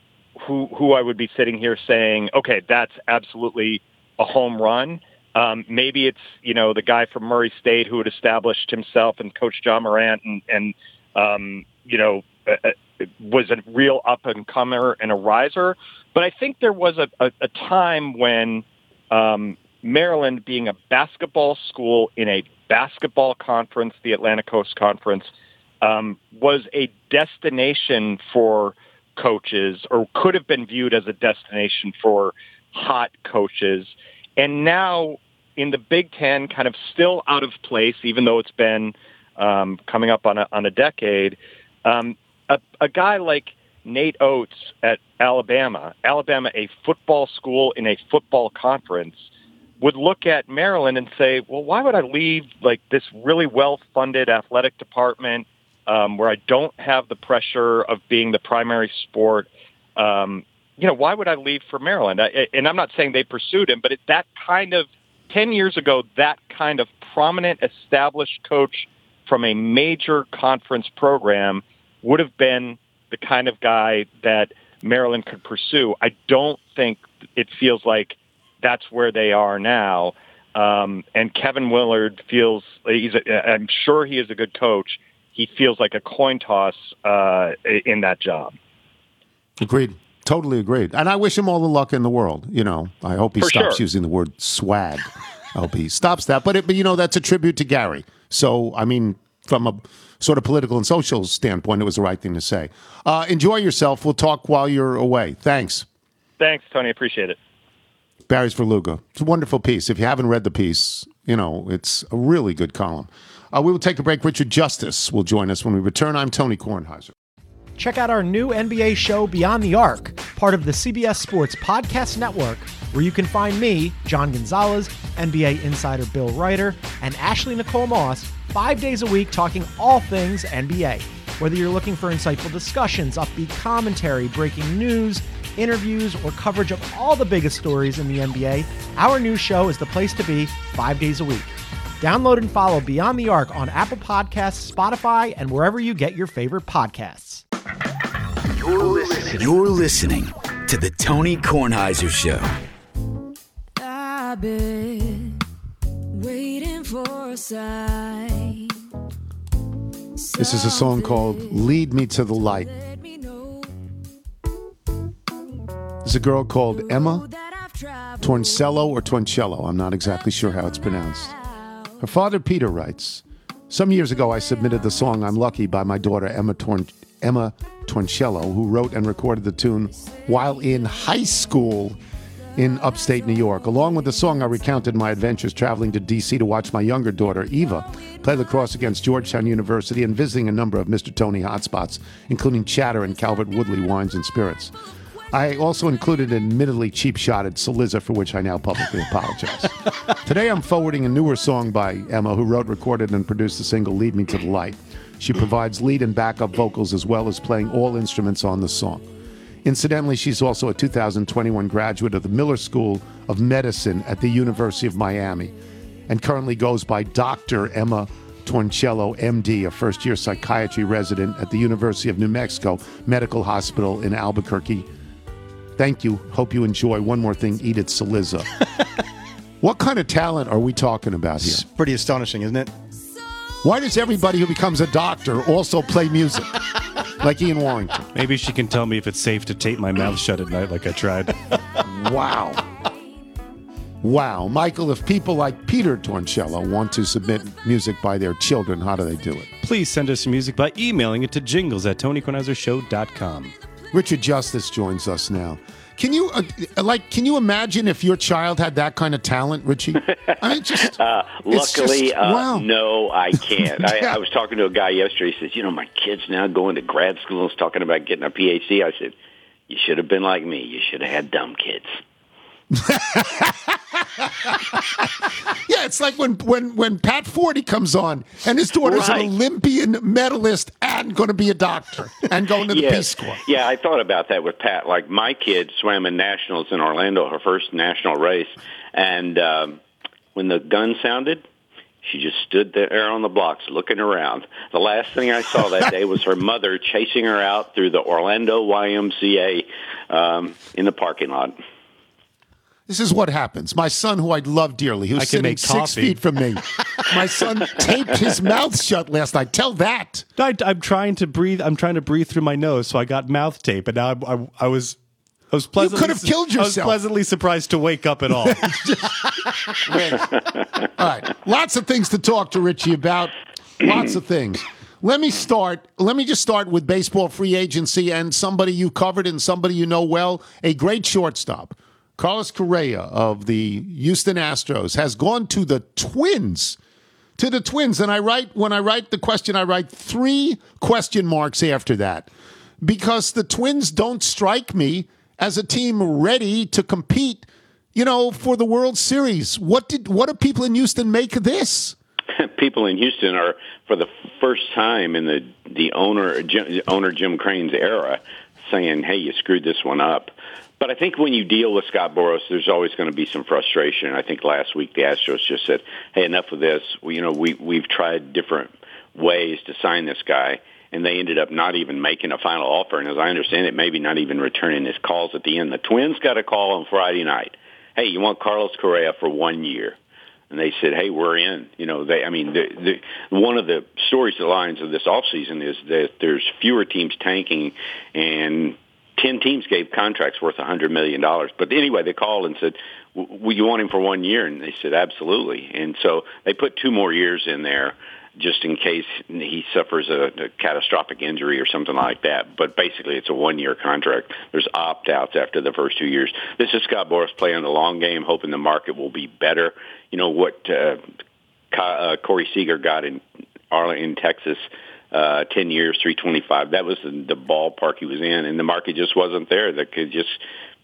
who who I would be sitting here saying, okay, that's absolutely a home run. Um, maybe it's you know the guy from Murray State who had established himself and Coach Ja Morant and and um, you know uh, uh, was a real up and comer and a riser. But I think there was a, a, a time when um, Maryland, being a basketball school in a basketball conference, the Atlantic Coast Conference, um, was a destination for coaches, or could have been viewed as a destination for hot coaches. And now in the Big Ten, kind of still out of place, even though it's been um, coming up on a, on a decade. Um, a, a guy like Nate Oats at Alabama, Alabama, a football school in a football conference, would look at Maryland and say, "Well, why would I leave like this really well-funded athletic department um, where I don't have the pressure of being the primary sport? Um, you know, why would I leave for Maryland?" I, and I'm not saying they pursued him, but it, that kind of ten years ago, that kind of prominent, established coach from a major conference program would have been the kind of guy that Maryland could pursue. I don't think it feels like that's where they are now. Um, and Kevin Willard feels he's. A, I'm sure he is a good coach. He feels like a coin toss uh, in that job. Agreed. Totally agreed. And I wish him all the luck in the world. You know, I hope he For stops sure. using the word swag. I hope he stops that. But, it, but, you know, that's a tribute to Gary. So, I mean, from a sort of political and social standpoint, it was the right thing to say. Uh, enjoy yourself. We'll talk while you're away. Thanks. Thanks, Tony. Appreciate it. Barry Svrluga. It's a wonderful piece. If you haven't read the piece, you know, it's a really good column. Uh, we will take a break. Richard Justice will join us when we return. I'm Tony Kornheiser. Check out our new NBA show, Beyond the Arc, part of the CBS Sports Podcast Network, where you can find me, John Gonzalez, NBA insider Bill Reiter, and Ashley Nicole Moss five days a week talking all things NBA. Whether you're looking for insightful discussions, upbeat commentary, breaking news, interviews, or coverage of all the biggest stories in the NBA, our new show is the place to be five days a week. Download and follow Beyond the Arc on Apple Podcasts, Spotify, and wherever you get your favorite podcasts. You're listening. You're listening to the Tony Kornheiser Show. I've been waiting for a sign. This is a song called Lead Me to the Light. There's a girl called Emma Torncello or Torncello. I'm not exactly sure how it's pronounced. Her father, Peter, writes Some years ago, I submitted the song I'm Lucky by my daughter, Emma, Torn- Emma Torncello, who wrote and recorded the tune while in high school in upstate New York. Along with the song, I recounted my adventures traveling to D.C. to watch my younger daughter, Eva, play lacrosse against Georgetown University and visiting a number of Mr. Tony hotspots, including Chatter and Calvert Woodley Wines and Spirits. I also included an admittedly cheap shot at Cillizza, for which I now publicly apologize. Today I'm forwarding a newer song by Emma, who wrote, recorded, and produced the single Lead Me to the Light. She provides lead and backup vocals as well as playing all instruments on the song. Incidentally, she's also a 2021 graduate of the Miller School of Medicine at the University of Miami and currently goes by Dr. Emma Torncello, MD, a first year psychiatry resident at the University of New Mexico Medical Hospital in Albuquerque. Thank you. Hope you enjoy. One more thing Edith Cillizza. what kind of talent are we talking about here? It's pretty astonishing, isn't it? Why does everybody who becomes a doctor also play music? like Ian Warrington. Maybe she can tell me if it's safe to tape my mouth shut at night like I tried. Wow. Wow. Michael, if people like Peter Torncello want to submit music by their children, how do they do it? Please send us music by emailing it to jingles at TonyKornheiserShow.com. Richard Justice joins us now. Can you uh, like? Can you imagine if your child had that kind of talent, Richie? I mean, just Uh, luckily, just- uh, wow. no, I can't. I, Yeah. I was talking to a guy yesterday. He says, "You know, my kid's now going to grad school is talking about getting a PhD." I said, "You should have been like me. You should have had dumb kids." Yeah, it's like when when when Pat Forde comes on and his daughter's Right. an Olympian medalist and going to be a doctor and going to the yeah, Peace Corps. Yeah, I thought about that with Pat. Like my kid swam in nationals in Orlando, her first national race, and um, when the gun sounded, she just stood there on the blocks looking around. The last thing I saw that day was her mother chasing her out through the Orlando YMCA um, in the parking lot. This is what happens. My son, who I love dearly, who's sitting make six coffee. feet from me, my son taped his mouth shut last night. Tell that. I, I'm trying to breathe. I'm trying to breathe through my nose, so I got mouth tape, and now I, I, I was. I was pleasantly, could have killed I was pleasantly surprised to wake up at all. All right. Lots of things to talk to Richie about. Lots of things. Let me start. Let me just start with baseball free agency and somebody you covered and somebody you know well. A great shortstop, Carlos Correa of the Houston Astros, has gone to the Twins. To the Twins, and I write when I write the question, I write three question marks after that because the Twins don't strike me as a team ready to compete, you know, for the World Series. What did what do people in Houston make of this? People in Houston are, for the first time in the the owner Jim, owner Jim Crane's era, saying, "Hey, you screwed this one up." But I think when you deal with Scott Boras, there's always going to be some frustration. I think last week the Astros just said, "Hey, enough of this. We, you know, we we've tried different ways to sign this guy." And they ended up not even making a final offer, and as I understand it, maybe not even returning his calls at the end. The Twins got a call on Friday night. Hey, you want Carlos Correa for one year? and they said, "Hey, we're in." You know, they. I mean, the, the, one of the storylines of this offseason is that there's fewer teams tanking, and ten teams gave contracts worth a hundred million dollars. But anyway, they called and said, "W- "Will you want him for one year?" And they said, "Absolutely." And so they put two more years in there. Just in case he suffers a, a catastrophic injury or something like that, but basically it's a one-year contract. There's opt-outs after the first two years. This is Scott Boras playing the long game, hoping the market will be better. You know what uh, uh, Corey Seager got in Arlington, Texas, uh, 10 years, 325. That was the, the ballpark he was in, and the market just wasn't there. That could just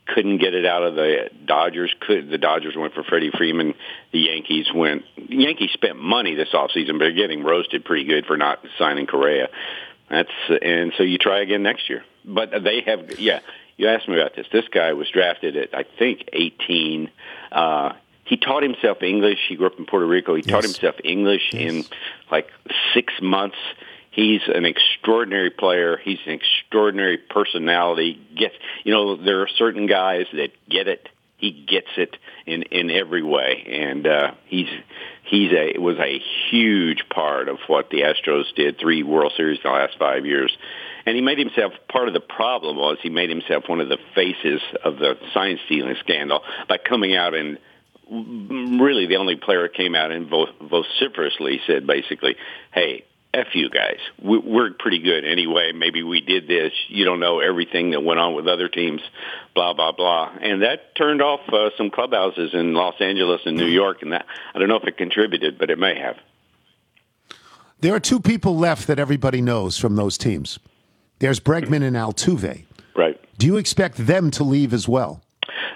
couldn't get it out of the Dodgers. Could the Dodgers went for Freddie Freeman? The Yankees went. The Yankees spent money this offseason, but they're getting roasted pretty good for not signing Correa. That's and so you try again next year. But they have, yeah. You asked me about this. This guy was drafted at I think 18. Uh, he taught himself English. He grew up in Puerto Rico. He taught himself English in like six months. He's an extraordinary player. He's an extraordinary personality. Gets you know there are certain guys that get it. He gets it in in every way, and uh, he's he's a was a huge part of what the Astros did. Three World Series in the last five years, and he made himself part of the problem was he made himself one of the faces of the sign stealing scandal by coming out and really the only player came out and vociferously said basically, "Hey, F you guys. We, we're pretty good anyway. Maybe we did this. You don't know everything that went on with other teams, blah, blah, blah. And that turned off uh, some clubhouses in Los Angeles and New York. And that, I don't know if it contributed, but it may have. There are two people left that everybody knows from those teams. There's Bregman and Altuve. Right. Do you expect them to leave as well?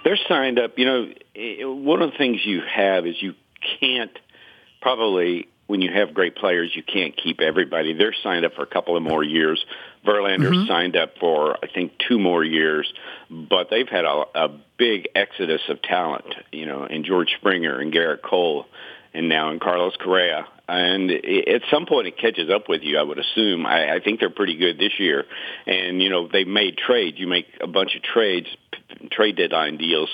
They're signed up. You know, one of the things you have is you can't probably when you have great players, you can't keep everybody. They're signed up for a couple of more years. Verlander's Mm-hmm. signed up for I think two more years, but they've had a, a big exodus of talent. You know, in George Springer and Gerrit Cole, and now in Carlos Correa. And at some point, it catches up with you. I would assume. I, I think they're pretty good this year, and you know they made trades. You make a bunch of trades, trade deadline deals,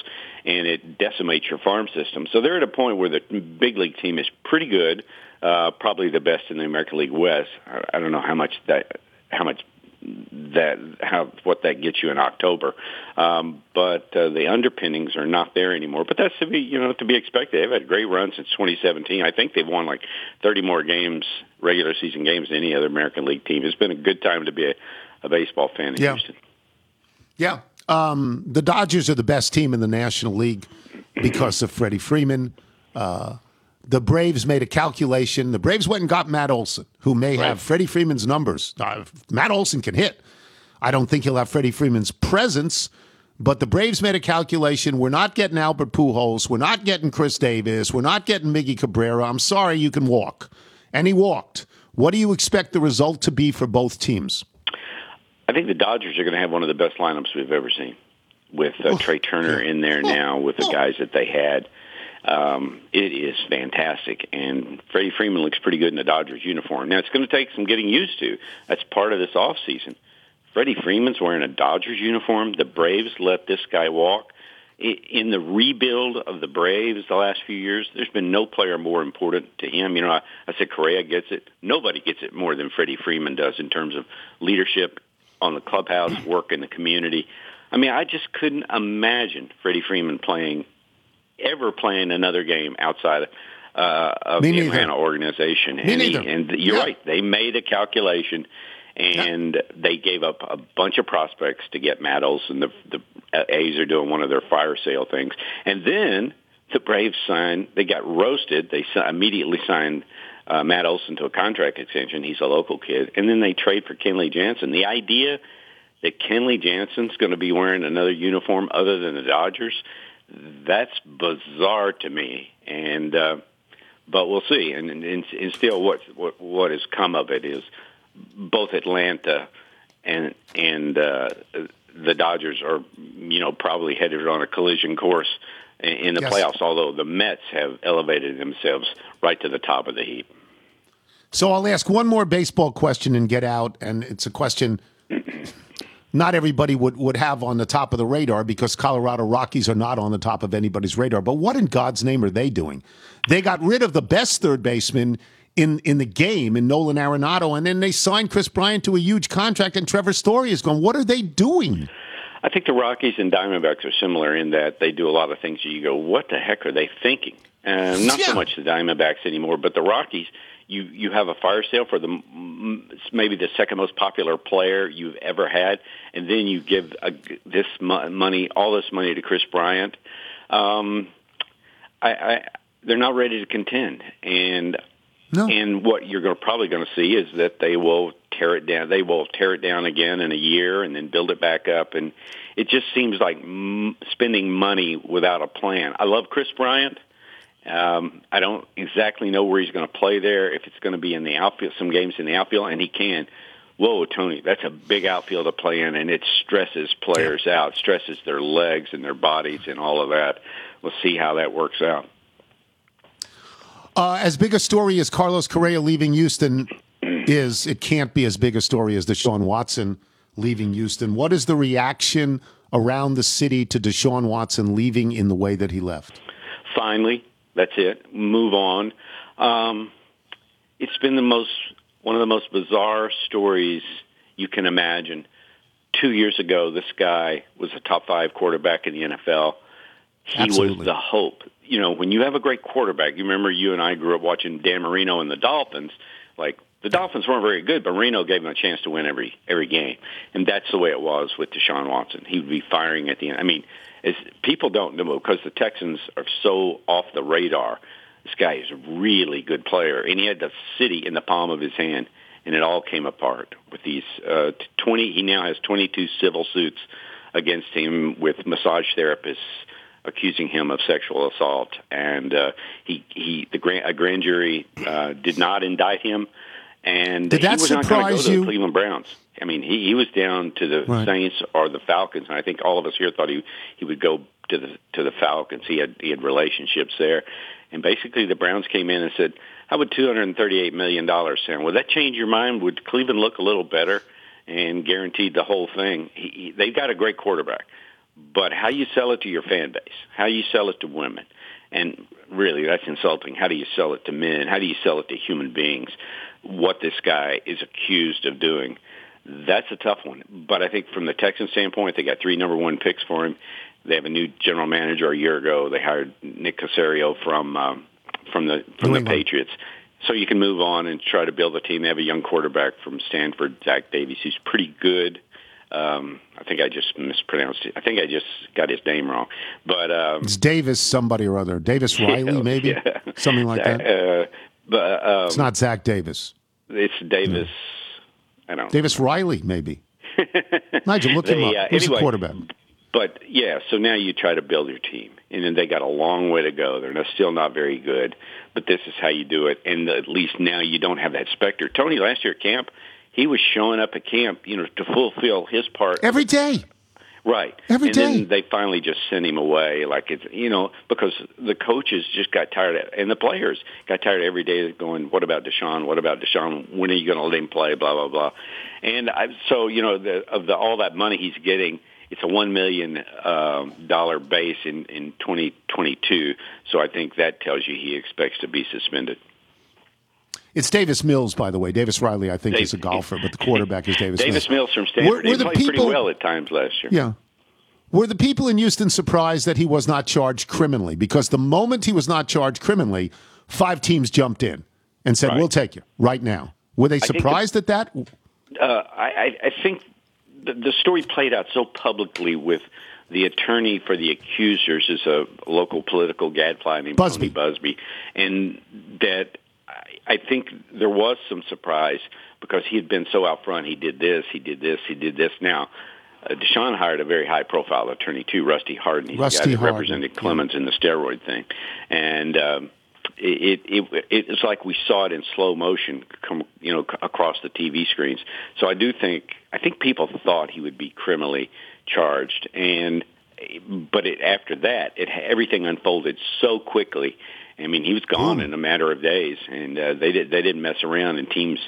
and it decimates your farm system. So they're at a point where the big league team is pretty good, uh, probably the best in the American League West. I, I don't know how much that how much that how what that gets you in October. Um, but uh, the underpinnings are not there anymore. But that's to be you know to be expected. They've had a great run since 2017. I think they've won like 30 more games, regular season games than any other American League team. It's been a good time to be a, a baseball fan in Yeah. Houston. Yeah. Um, the Dodgers are the best team in the National League because of Freddie Freeman. Uh, the Braves made a calculation. The Braves went and got Matt Olson, who may have Freddie Freeman's numbers. Uh, Matt Olson can hit. I don't think he'll have Freddie Freeman's presence, but the Braves made a calculation. We're not getting Albert Pujols. We're not getting Chris Davis. We're not getting Miggy Cabrera. I'm sorry, you can walk. And he walked. What do you expect the result to be for both teams? I think the Dodgers are going to have one of the best lineups we've ever seen, with uh, Trea Turner in there now, with the guys that they had. Um, it is fantastic, and Freddie Freeman looks pretty good in the Dodgers uniform. Now it's going to take some getting used to. That's part of this off season. Freddie Freeman's wearing a Dodgers uniform. The Braves let this guy walk. In the rebuild of the Braves the last few years, there's been no player more important to him. You know, I, I said Correa gets it. Nobody gets it more than Freddie Freeman does in terms of leadership on the clubhouse, work in the community. I mean, I just couldn't imagine Freddie Freeman playing ever playing another game outside of, uh, of Me the neither. Atlanta organization. Me and, he- and you're Yeah. right; they made a calculation, and they gave up a bunch of prospects to get Matt Olson. The, the A's are doing one of their fire sale things, and then the Braves signed. They got roasted. They immediately signed. Uh, Matt Olson to a contract extension. He's a local kid, and then they trade for Kenley Jansen. The idea that Kenley Jansen's going to be wearing another uniform other than the Dodgers, that's bizarre to me. And uh, but we'll see. And, and, and still, what what what has come of it is both Atlanta and and uh, the Dodgers are you know probably headed on a collision course in, the Yes. playoffs. Although the Mets have elevated themselves right to the top of the heap. So I'll ask one more baseball question and get out. And it's a question not everybody would, would have on the top of the radar because Colorado Rockies are not on the top of anybody's radar. But what in God's name are they doing? They got rid of the best third baseman in, in the game in Nolan Arenado, and then they signed Kris Bryant to a huge contract, and Trevor Story is going, What are they doing? I think the Rockies and Diamondbacks are similar in that they do a lot of things you go, what the heck are they thinking? And not Yeah. so much the Diamondbacks anymore, but the Rockies. You you have a fire sale for the m- maybe the second most popular player you've ever had, and then you give a, this mo- money, all this money to Kris Bryant. Um, I, I they're not ready to contend, and and what you're gonna, probably going to see is that they will tear it down. They will tear it down again in a year and then build it back up. And it just seems like m- spending money without a plan. I love Kris Bryant. Um, I don't exactly know where he's going to play there. If it's going to be in the outfield, some games in the outfield, and he can. Whoa, Tony, that's a big outfield to play in, and it stresses players out, stresses their legs and their bodies and all of that. We'll see how that works out. Uh, as big a story as Carlos Correa leaving Houston is, it can't be as big a story as Deshaun Watson leaving Houston. What is the reaction around the city to Deshaun Watson leaving in the way that he left? finally. That's it. Move on. Um, it's been the most one of the most bizarre stories you can imagine. Two years ago, this guy was a top five quarterback in the NFL. He Absolutely. was the hope. You know, when you have a great quarterback, you remember you and I grew up watching Dan Marino and the Dolphins. Like The Dolphins weren't very good, but Marino gave them a chance to win every every game, and that's the way it was with Deshaun Watson. He would be firing at the end. I mean, it's, people don't know because the Texans are so off the radar. This guy is a really good player, and he had the city in the palm of his hand, and it all came apart with these uh, 20. He now has 22 civil suits against him with massage therapists accusing him of sexual assault, and uh, he he the grand a grand jury uh, did not indict him, and Did he that was not going to go surprise to you? the Cleveland Browns. I mean, he he was down to the Right. Saints or the Falcons, and I think all of us here thought he he would go to the to the Falcons. He had he had relationships there, and basically the Browns came in and said, "How would two hundred and thirty eight million dollars sound? Would that change your mind? Would Cleveland look a little better?" And guaranteed the whole thing. He, he, they've got a great quarterback but how you sell it to your fan base, how you sell it to women, and really that's insulting. How do you sell it to men? How do you sell it to human beings? What this guy is accused of doing, that's a tough one. But I think from the Texans standpoint, they got three number one picks for him. They have a new general manager a year ago. They hired Nick Caserio from um, from the from New the England. Patriots. So you can move on and try to build a team. They have a young quarterback from Stanford, Zach Davies, who's pretty good. Um, I think I just mispronounced it. I think I just got his name wrong. But um, It's Davis somebody or other. Davis Riley, maybe yeah. something like that. Uh, but um, It's not Zach Davis. It's Davis. I don't. Davis Riley, maybe. Nigel, look him They, up. uh, Who's anyway, the quarterback? But yeah, so now you try to build your team, and then they got a long way to go. They're still not very good, but this is how you do it. And at least now you don't have that specter. Tony last year at camp, he was showing up at camp, you know, to fulfill his part. Every day. Right. Every and day. then they finally just sent him away. Like it's you know, because the coaches just got tired of and the players got tired every day going, What about Deshaun? What about Deshaun? When are you gonna let him play? Blah blah blah. And I so, you know, the of the all that money he's getting, it's a one million um, dollar base in, in twenty twenty two. So I think that tells you he expects to be suspended. It's Davis Mills, by the way. Davis Riley, I think, is a golfer, but the quarterback is Davis, Mills. Davis Mills. Mills from Stanford. Were- were he played pretty people- well at times last year. Yeah. Were the people in Houston surprised that he was not charged criminally? Because the moment he was not charged criminally, five teams jumped in and said, "We'll take you right now." Were they think the- surprised at that? uh, I, I I think the, the story played out so publicly with the attorney for the accusers is a local political gadfly named Buzbee. Tony Buzbee, and that I, think there was some surprise because he had been so out front. He did this, he did this, he did this. Now, uh, Deshaun hired a very high-profile attorney too, Rusty Hardin. He's the Rusty guy that Hardin, represented Clemens in the steroid thing, and. Um, it, it it it's like we saw it in slow motion come you know c- across the TV screens. So I do think I think people thought he would be criminally charged, and but it, after that, it everything unfolded so quickly. I mean, he was gone in a matter of days, and uh, they did they didn't mess around. And teams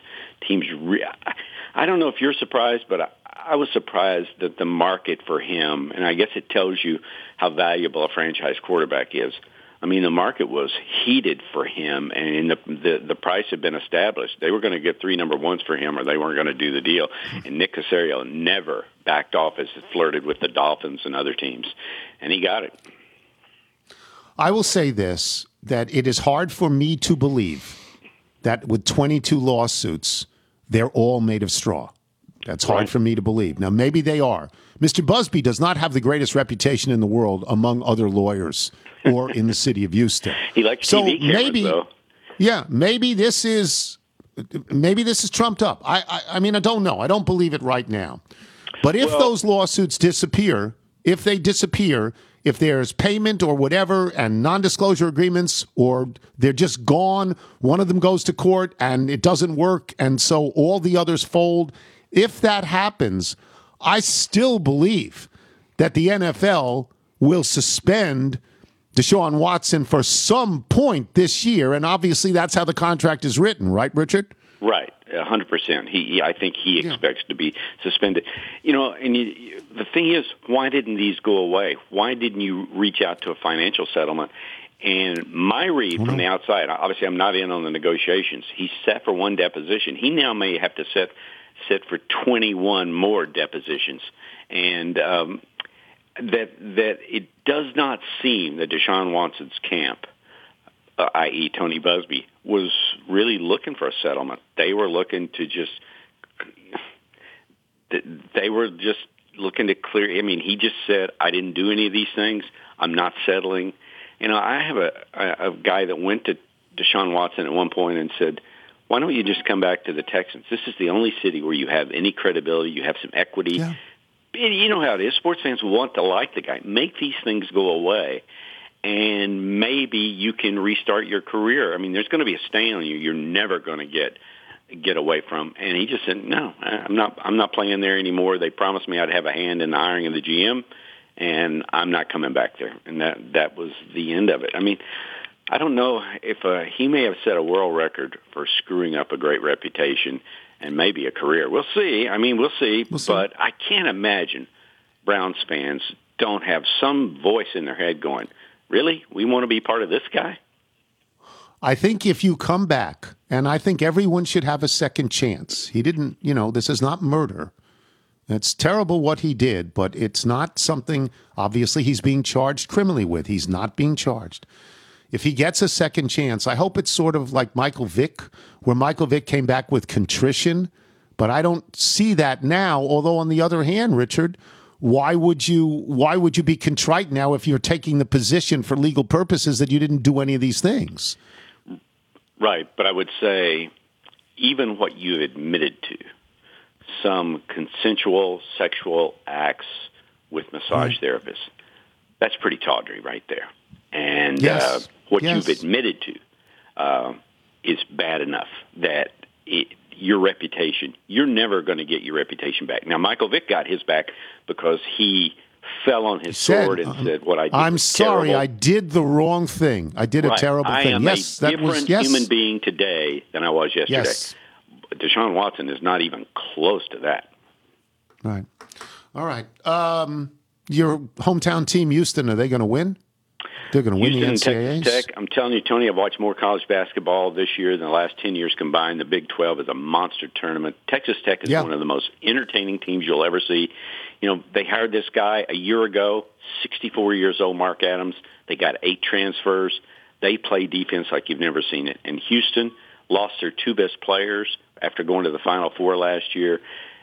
teams, re- I- I don't know if you're surprised, but I, I was surprised that the market for him, and I guess it tells you how valuable a franchise quarterback is. I mean, the market was heated for him, and the the, the price had been established. They were going to get three number ones for him, or they weren't going to do the deal. And Nick Caserio never backed off as he flirted with the Dolphins and other teams, and he got it. I will say this that it is hard for me to believe that with 22 lawsuits, they're all made of straw. That's hard for me to believe. Now, maybe they are. Mr. Buzbee does not have the greatest reputation in the world among other lawyers or in the city of Houston. He likes So TV cameras, maybe- though. Yeah, maybe this is maybe this is trumped up. I, I I mean I don't know. I don't believe it right now. But if those lawsuits disappear, if they disappear, if there's payment or whatever and non-disclosure agreements or they're just gone, one of them goes to court and it doesn't work and so all the others fold, if that happens, I still believe that the NFL will suspend Deshaun Watson for some point this year, and obviously that's how the contract is written, right, Richard? Right, a hundred percent. He, he- I think he expects to be suspended. You know, and you- the thing is, why didn't these go away? Why didn't you reach out to a financial settlement? And my read from the outside, obviously, I'm not in on the negotiations. He's set for one deposition. He now may have to sit sit for 21 more depositions, and um, that that it does not seem that Deshaun Watson's camp uh, i.e., Tony Buzbee, was really looking for a settlement. They were looking to just they were just looking to clear. I mean, he just said, "I didn't do any of these things. I'm not settling." You know, I have a a, guy that went to Deshaun Watson at one point and said, "Why don't you just come back to the Texans? This is the only city where you have any credibility. You have some equity." Yeah. You know how it is. Sports fans want to like the guy. Make these things go away, and maybe you can restart your career. I mean, there's going to be a stain on you. You're never going to get get away from. And he just said, "No, I'm not. I'm not playing there anymore. They promised me I'd have a hand in the hiring of the GM, and I'm not coming back there." And that that was the end of it. I mean, I don't know if uh, he may have set a world record for screwing up a great reputation and maybe a career. We'll see. I mean, we'll see. We'll see. But I can't imagine Browns fans don't have some voice in their head going, "Really, we want to be part of this guy." I think if you come back, and I think everyone should have a second chance. He didn't, you know, this is not murder. It's terrible what he did, but it's not something, obviously, he's being charged criminally with. He's not being charged. If he gets a second chance, I hope it's sort of like Michael Vick, where Michael Vick came back with contrition, but I don't see that now. Although, on the other hand, Richard, why would you why would you be contrite now if you're taking the position for legal purposes that you didn't do any of these things? Right, but I would say even what you've admitted to, some consensual sexual acts with massage therapists, that's pretty tawdry right there. And Yes. uh, what Yes. you've admitted to uh, is bad enough that it, your reputation, you're never going to get your reputation back. Now, Michael Vick got his back because he fell on his said, sword and um, said, "What I did I'm sorry, terrible." I did the wrong thing. I did a Right. terrible I thing. am yes, a that different was yes. human being today than I was yesterday. Yes. Deshaun Watson is not even close to that. Right. All right. Um, your hometown team, Houston, are they going to win? They're going to win Houston the NCAAs. Texas Tech. I'm telling you, Tony, I've watched more college basketball this year than the last 10 years combined. The Big 12 is a monster tournament. Texas Tech is Yeah. one of the most entertaining teams you'll ever see. You know, they hired this guy a year ago, 64 years old, Mark Adams. They got eight transfers. They play defense like you've never seen it. And Houston lost their two best players after going to the Final Four last year.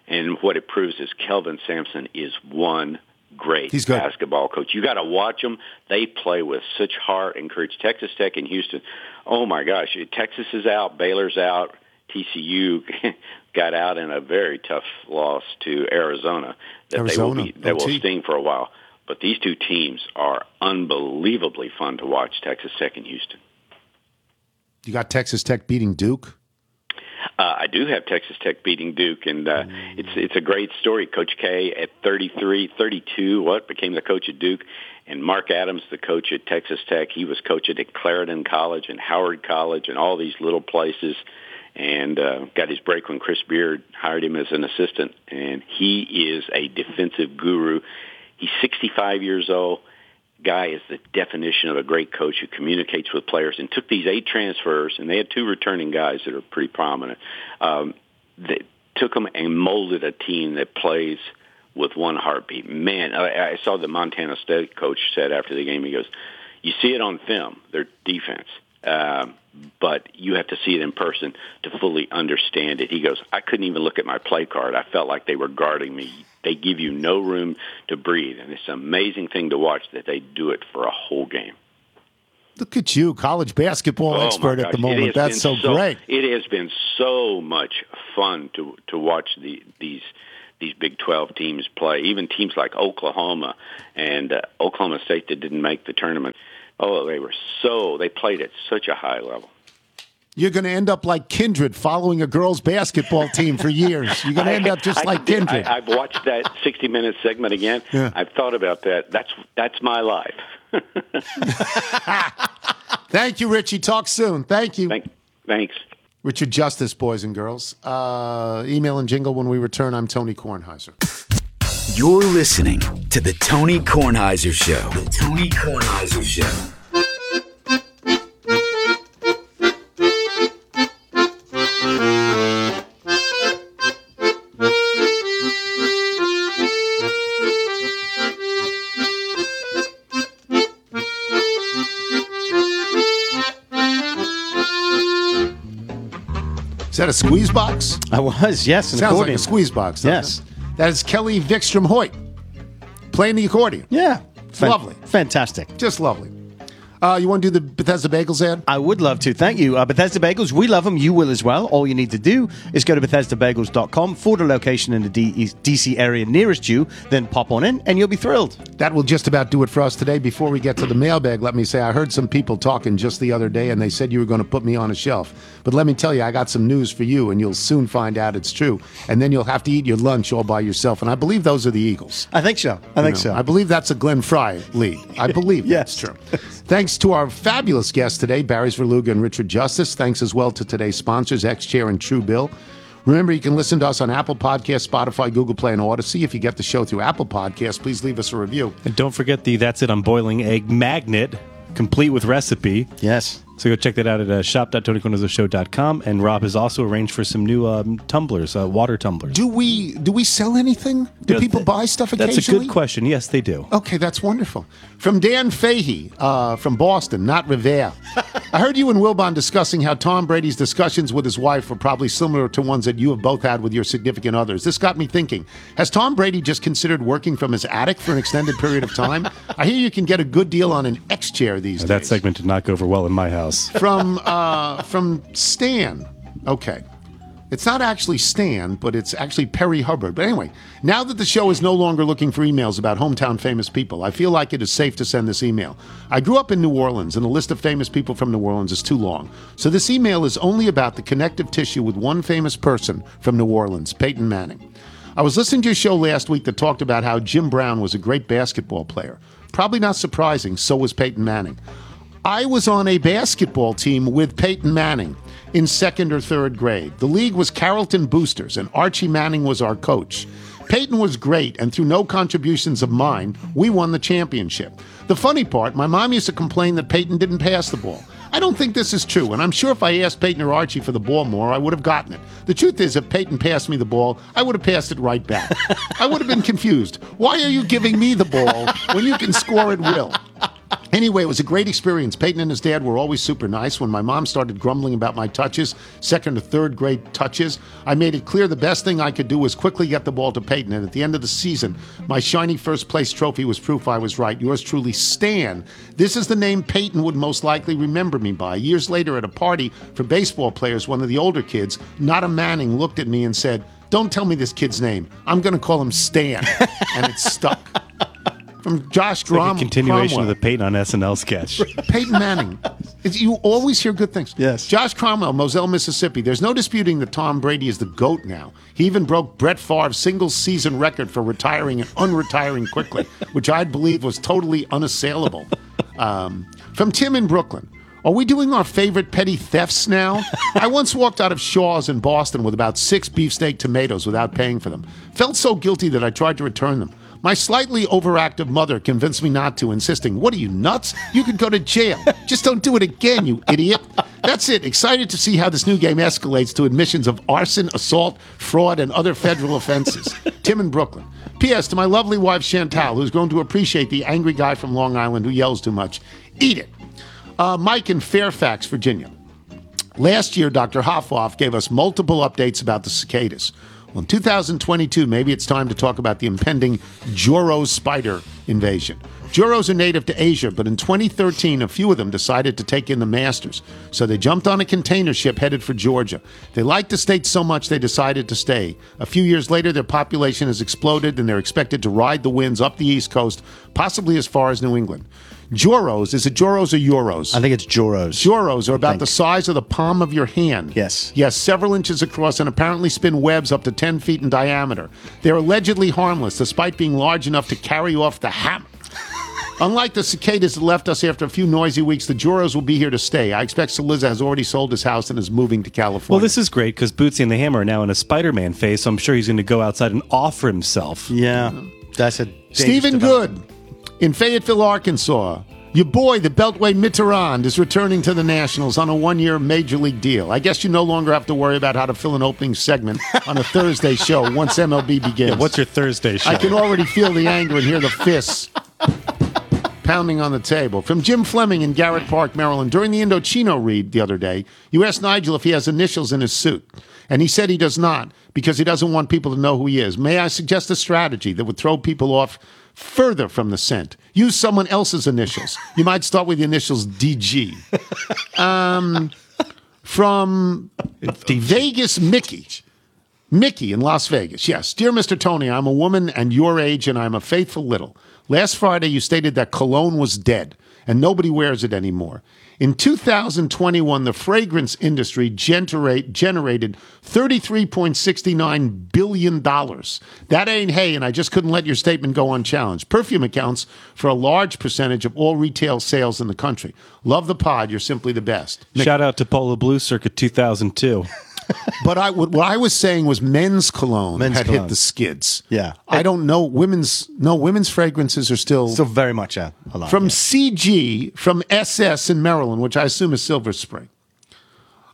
And what it proves is Kelvin Sampson is one great He's good. basketball coach. You got to watch them. They play with such heart. Encourage Texas Tech and Houston. Oh my gosh, Texas is out, Baylor's out, TCU got out in a very tough loss to Arizona that Arizona, they will be, that will sting for a while. But these two teams are unbelievably fun to watch. Texas Tech and Houston. You got Texas Tech beating Duke. Uh, I do have Texas Tech beating Duke, and uh, it's it's a great story. Coach K at 33, 32, what became the coach at Duke, and Mark Adams, the coach at Texas Tech. He was coaching at Clarendon College and Howard College and all these little places, and uh, got his break when Chris Beard hired him as an assistant. And he is a defensive guru. He's 65 years old guy is the definition of a great coach who communicates with players and took these eight transfers and they had two returning guys that are pretty prominent. Um, that took them and molded a team that plays with one heartbeat. Man, I, I saw the Montana State coach said after the game, he goes, you see it on film, their defense. Um, but you have to see it in person to fully understand it. He goes, I couldn't even look at my play card. I felt like they were guarding me. They give you no room to breathe, and it's an amazing thing to watch that they do it for a whole game. Look at you, college basketball Oh, expert at the moment. That's so, been great. It has been so much fun to to watch the these these Big 12 teams play. Even teams like Oklahoma and uh, Oklahoma State that didn't make the tournament. Oh, they were so they played at such a high level. You're going to end up like Kindred, following a girls' basketball team for years. You're going to end up just I- like Kindred. I, I've watched that 60 minute segment again. Yeah. I've thought about that. That's that's my life. Thank you, Richie. Talk soon. Thank you. Thank, thanks. Richard Justice, boys and girls. Uh, email and jingle when we return. I'm Tony Kornheiser. You're listening to the Tony Kornheiser Show. The Tony Kornheiser Show. That a squeeze box? I was, yes, an Sounds accordion. like a squeeze box. Yes. it? That is Kelly Vikstrom Hoyt playing the accordion. Yeah. Fan- lovely. Fantastic. Just lovely. Uh, you want to do the Bethesda Bagels ad? I would love to. Thank you. Uh, Bethesda Bagels, we love them. You will as well. All you need to do is go to BethesdaBagels.com, find a location in the D- DC area nearest you, then pop on in, and you'll be thrilled. That will just about do it for us today. Before we get to the mailbag, let me say I heard some people talking just the other day, and they said you were going to put me on a shelf. But let me tell you, I got some news for you, and you'll soon find out it's true. And then you'll have to eat your lunch all by yourself. And I believe those are the Eagles. I think so. I You think know, so. I believe that's a Glenn Frey lead. I believe Yes. that's true. Thanks to our fabulous guests today, Barry Svrluga and Richard Justice. Thanks as well to today's sponsors, X Chair and True Bill. Remember, you can listen to us on Apple Podcasts, Spotify, Google Play, and Audacy. If you get the show through Apple Podcasts, please leave us a review. And don't forget the That's It on Boiling Egg magnet, complete with recipe. Yes. So go check that out at uh. And Rob has also arranged for some new um, tumblers, uh, water tumblers. Do we do we sell anything? Do Yeah, people th- buy stuff That's a good question. Yes, they do. Okay, that's wonderful. From Dan Fahey uh, from Boston, not Revere. I heard you and Wilbon discussing how Tom Brady's discussions with his wife were probably similar to ones that you have both had with your significant others. This got me thinking Has Tom Brady just considered working from his attic for an extended period of time? I hear you can get a good deal on an X chair these That days. That segment did not go over well in my house. From, uh, from Stan. Okay. It's not actually Stan, but it's actually Perry Hubbard. But anyway, now that the show is no longer looking for emails about hometown famous people, I feel like it is safe to send this email. I grew up in New Orleans, and the list of famous people from New Orleans is too long. So this email is only about the connective tissue with one famous person from New Orleans, Peyton Manning. I was listening to your show last week that talked about how Jim Brown was a great basketball player. Probably not surprising, so was Peyton Manning. I was on a basketball team with Peyton Manning in second or third grade. The league was Carrollton Boosters, and Archie Manning was our coach. Peyton was great, and through no contributions of mine, we won the championship. The funny part, my mom used to complain that Peyton didn't pass the ball. I don't think this is true, and I'm sure if I asked Peyton or Archie for the ball more, I would have gotten it. The truth is, if Peyton passed me the ball, I would have passed it right back. I would have been confused. Why are you giving me the ball when you can score at will? Anyway, it was a great experience. Peyton and his dad were always super nice. When my mom started grumbling about my touches, second or third grade touches, I made it clear the best thing I could do was quickly get the ball to Peyton. And at the end of the season, my shiny first place trophy was proof I was right. Yours truly, Stan. This is the name Peyton would most likely remember me by. Years later, at a party for baseball players, one of the older kids, not a Manning, looked at me and said, Don't tell me this kid's name. I'm going to call him Stan. and it stuck. From Josh It's like Grom- a continuation Cromwell. of the Peyton on SNL sketch. Peyton Manning. It's- you always hear good things. Yes. Josh Cromwell, Moselle, Mississippi. There's no disputing that Tom Brady is the GOAT now. He even broke Brett Favre's single season record for retiring and unretiring quickly, which I believe was totally unassailable. Um, from Tim in Brooklyn. Are we doing our favorite petty thefts now? I once walked out of Shaw's in Boston with about six beefsteak tomatoes without paying for them. Felt so guilty that I tried to return them. My slightly overactive mother convinced me not to, insisting, What are you, nuts? You could go to jail. Just don't do it again, you idiot. That's it. Excited to see how this new game escalates to admissions of arson, assault, fraud, and other federal offenses. Tim in Brooklyn. P.S. To my lovely wife, Chantal, who's grown to appreciate the angry guy from Long Island who yells too much. Eat it. Uh, Mike in Fairfax, Virginia. Last year, Dr. Hoffhoff gave us multiple updates about the cicadas. Well, in 2022, maybe it's time to talk about the impending Joro spider invasion. Joros are native to Asia, but in 2013, a few of them decided to take in the Masters. So they jumped on a container ship headed for Georgia. They liked the state so much they decided to stay. A few years later, their population has exploded and they're expected to ride the winds up the East Coast, possibly as far as New England. Joros, is it Joros or Euros? I think it's Joros. Joros are about the size of the palm of your hand. Yes. Yes, several inches across and apparently spin webs up to 10 feet in diameter. They're allegedly harmless, despite being large enough to carry off the hammer. Unlike the cicadas that left us after a few noisy weeks, the Joros will be here to stay. I expect Cillizza has already sold his house and is moving to California. Well, this is great because Bootsy and the Hammer are now in a Spider Man phase, so I'm sure he's going to go outside and offer himself. Yeah. That's a Stephen Good in Fayetteville, Arkansas. Your boy, the Beltway Mitterrand, is returning to the Nationals on a one year major league deal. I guess you no longer have to worry about how to fill an opening segment on a Thursday show once MLB begins. Yeah, what's your Thursday show? I can already feel the anger and hear the fists pounding on the table. From Jim Fleming in Garrett Park, Maryland. During the Indochino read the other day, you asked Nigel if he has initials in his suit. And he said he does not because he doesn't want people to know who he is. May I suggest a strategy that would throw people off further from the scent? Use someone else's initials. You might start with the initials DG. Um, from Vegas Mickey. Mickey in Las Vegas. Yes. Dear Mr. Tony, I'm a woman and your age, and I'm a faithful little. Last Friday, you stated that cologne was dead and nobody wears it anymore. In 2021, the fragrance industry generate, generated $33.69 billion. That ain't hay, and I just couldn't let your statement go unchallenged. Perfume accounts for a large percentage of all retail sales in the country. Love the pod. You're simply the best. Shout out to Polo Blue Circuit 2002. But I, what, I was saying was men's cologne Men's had cologne. hit the skids. Yeah. I don't know. Women's no women's fragrances are still Still very much out. alive, from yeah. CG from SS in Maryland, which I assume is Silver Spring.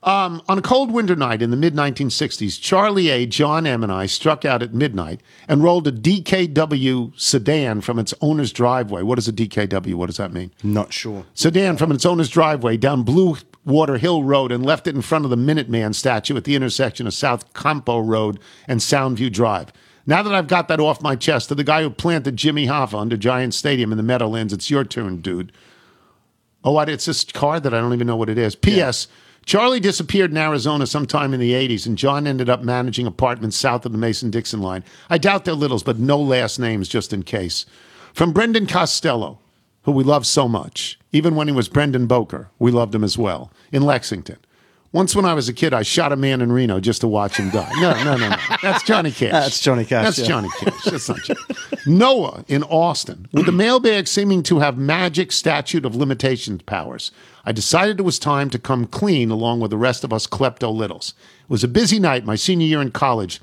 Um, on a cold winter night in the mid 1960s, Charlie A, John M, and I struck out at midnight and rolled a DKW sedan from its owner's driveway. What is a DKW? What does that mean? Not sure. sedan from its owner's driveway down Blue Water Hill Road and left it in front of the Minuteman statue at the intersection of South Compo Road and Soundview Drive. Now that I've got that off my chest, to the guy who planted Jimmy Hoffa under Giant Stadium in the Meadowlands, it's your turn, dude. Oh. It's this card that I don't even know what it is. P.S. Charlie disappeared in Arizona sometime in the 80s, and John ended up managing apartments south of the Mason Dixon line. I doubt they're littles, but no last names just in case. From Brendan Costello, who we love so much. Even when he was Brendan Boker, we loved him as well, in Lexington. Once when I was a kid, I shot a man in Reno just to watch him die. No, no, no, no. That's Johnny Cash. That's Johnny Cash, That's yeah. Johnny Cash. That's not Johnny. Noah in Austin, with the mailbag seeming to have magic statute of limitations powers, I decided it was time to come clean along with the rest of us klepto littles. It was a busy night, my senior year in college,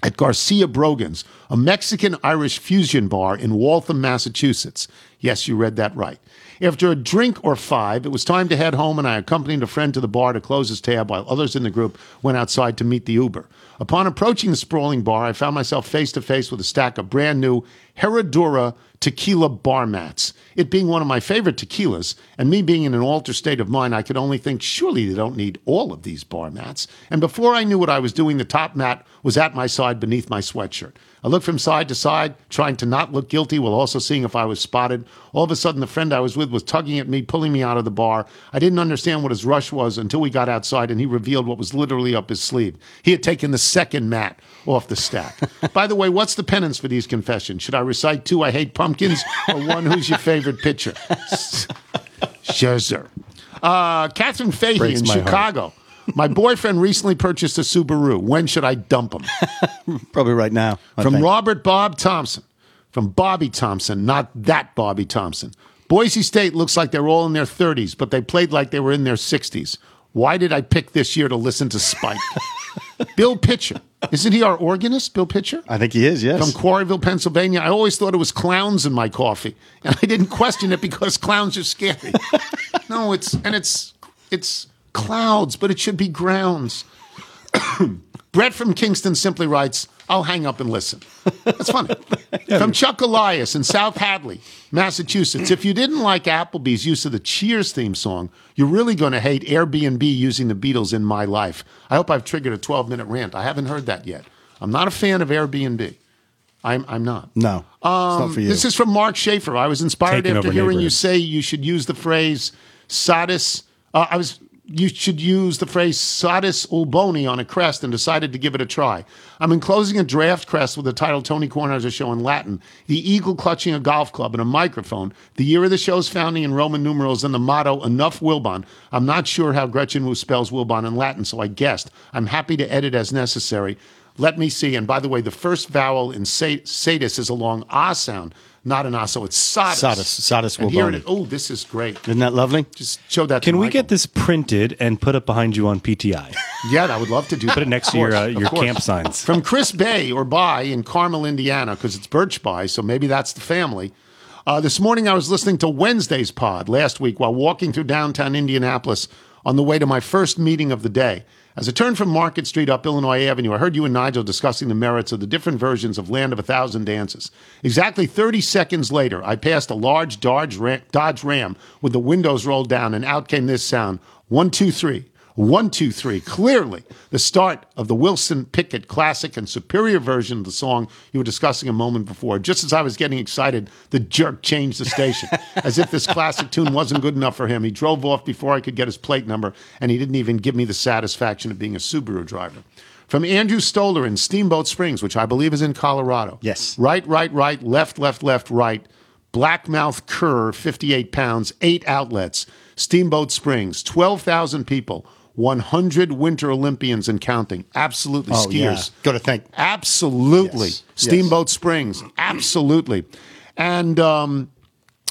at Garcia Brogan's, a Mexican Irish fusion bar in Waltham, Massachusetts. Yes, you read that right. After a drink or five, it was time to head home, and I accompanied a friend to the bar to close his tab while others in the group went outside to meet the Uber. Upon approaching the sprawling bar, I found myself face to face with a stack of brand new Herradura tequila bar mats. It being one of my favorite tequilas, and me being in an altered state of mind, I could only think, surely they don't need all of these bar mats. And before I knew what I was doing, the top mat was at my side beneath my sweatshirt. I looked from side to side, trying to not look guilty while also seeing if I was spotted. All of a sudden, the friend I was with was tugging at me, pulling me out of the bar. I didn't understand what his rush was until we got outside and he revealed what was literally up his sleeve. He had taken the second mat off the stack. By the way, what's the penance for these confessions? Should I recite two I hate pumpkins or one who's your favorite pitcher? Scherzer. Uh, Catherine Fahey Breaks in my heart. My boyfriend recently purchased a Subaru. When should I dump him? Probably right now. I From think. Robert Bob Thompson. From Bobby Thompson, not that Bobby Thompson. Boise State looks like they're all in their 30s, but they played like they were in their 60s. Why did I pick this year to listen to Spike? Bill Pitcher. Isn't he our organist, Bill Pitcher? I think he is, yes. From Quarryville, Pennsylvania. I always thought it was clowns in my coffee, and I didn't question it because clowns are scary. no, it's and it's it's clouds, but it should be grounds. Brett from Kingston simply writes, I'll hang up and listen. That's funny. From Chuck Elias in South Hadley, Massachusetts. If you didn't like Applebee's use of the Cheers theme song, you're really going to hate Airbnb using the Beatles in my life. I hope I've triggered a 12 minute rant. I haven't heard that yet. I'm not a fan of Airbnb. I'm, I'm not. no, it's not for you. Um, This is from Mark Schaefer. I was inspired Taking after hearing you say you should use the phrase "sadis." Uh, I was you should use the phrase "sadis ulboni" on a crest, and decided to give it a try. I'm enclosing a draft crest with the title "Tony Kornheiser Show" in Latin, the eagle clutching a golf club and a microphone, the year of the show's founding in Roman numerals, and the motto "Enough Wilbon." I'm not sure how Gretchen Wu spells Wilbon in Latin, so I guessed. I'm happy to edit as necessary. Let me see. And by the way, the first vowel in sa- sadis is a long ah sound, not an ah. So it's. Sadis, sadis And here it Oh, this is great. Isn't that lovely? Just show that. Can we Michael. get this printed and put up behind you on PTI? Yeah, I would love to do. Put it next to your uh, your camp signs. From Chris Bay or By in Carmel, Indiana, because it's Birch Bayh, so maybe that's the family. Uh, this morning I was listening to Wednesday's pod last week while walking through downtown Indianapolis on the way to my first meeting of the day. As I turned from Market Street up Illinois Avenue, I heard you and Nigel discussing the merits of the different versions of Land of a Thousand Dances. Exactly 30 seconds later, I passed a large Dodge Ram, Dodge Ram with the windows rolled down, and out came this sound one, two, three. One, two, three. Clearly, the start of the Wilson Pickett classic and superior version of the song you were discussing a moment before. Just as I was getting excited, the jerk changed the station. as if this classic tune wasn't good enough for him, he drove off before I could get his plate number, and he didn't even give me the satisfaction of being a Subaru driver. From Andrew Stoller in Steamboat Springs, which I believe is in Colorado. Yes. Right, right, right, left, left, left, right. Blackmouth Cur, 58 pounds, eight outlets. Steamboat Springs, 12,000 people, 100 Winter Olympians and counting. Absolutely Oh, yeah. skiers. Got to thank. Absolutely. Yes. Steamboat Springs. Absolutely. And um,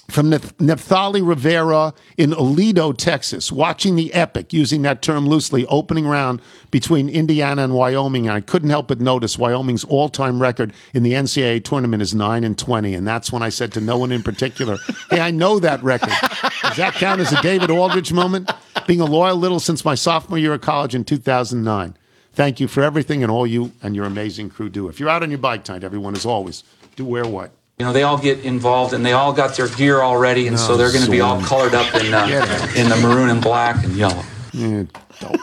from Naphtali Rivera in Aledo, Texas, watching the epic, using that term loosely, opening round between Indiana and Wyoming. I couldn't help but notice Wyoming's all time record in the NCAA tournament is 9 and 20. And that's when I said to no one in particular, Hey, I know that record. Does that count as a David Aldrich moment? Being a loyal little since my sophomore year of college in 2009. Thank you for everything and all you and your amazing crew do. If you're out on your bike tonight, everyone, as always, do wear what? You know, they all get involved and they all got their gear already, and so Oh, they're going to be all colored up in uh, in the maroon and black and yellow. Yeah, dope.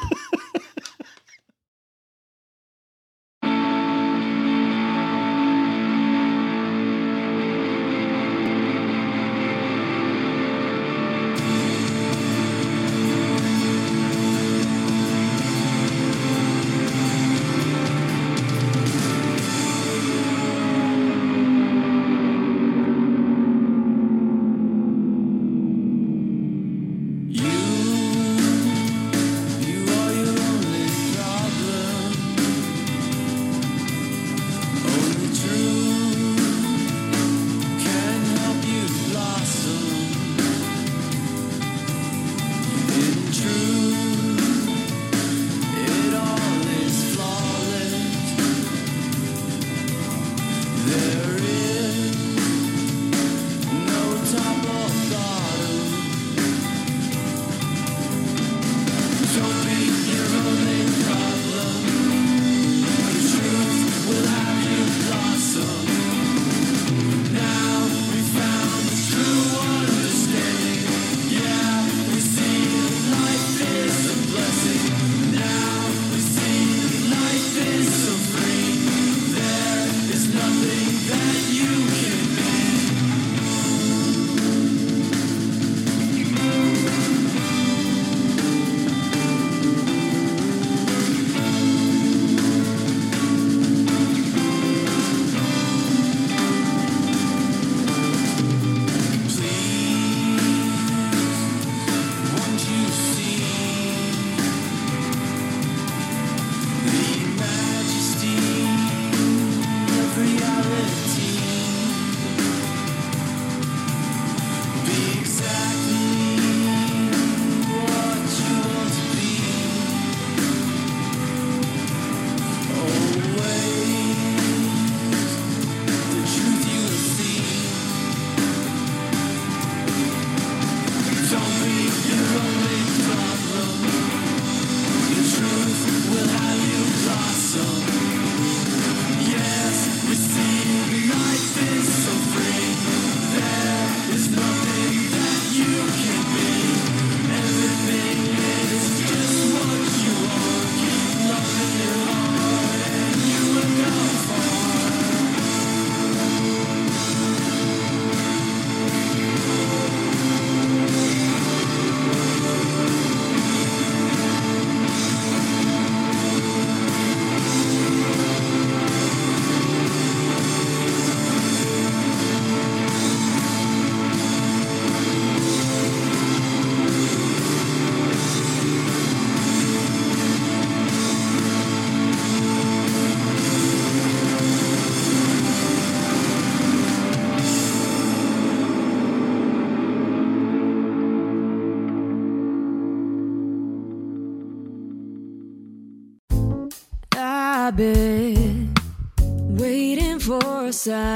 For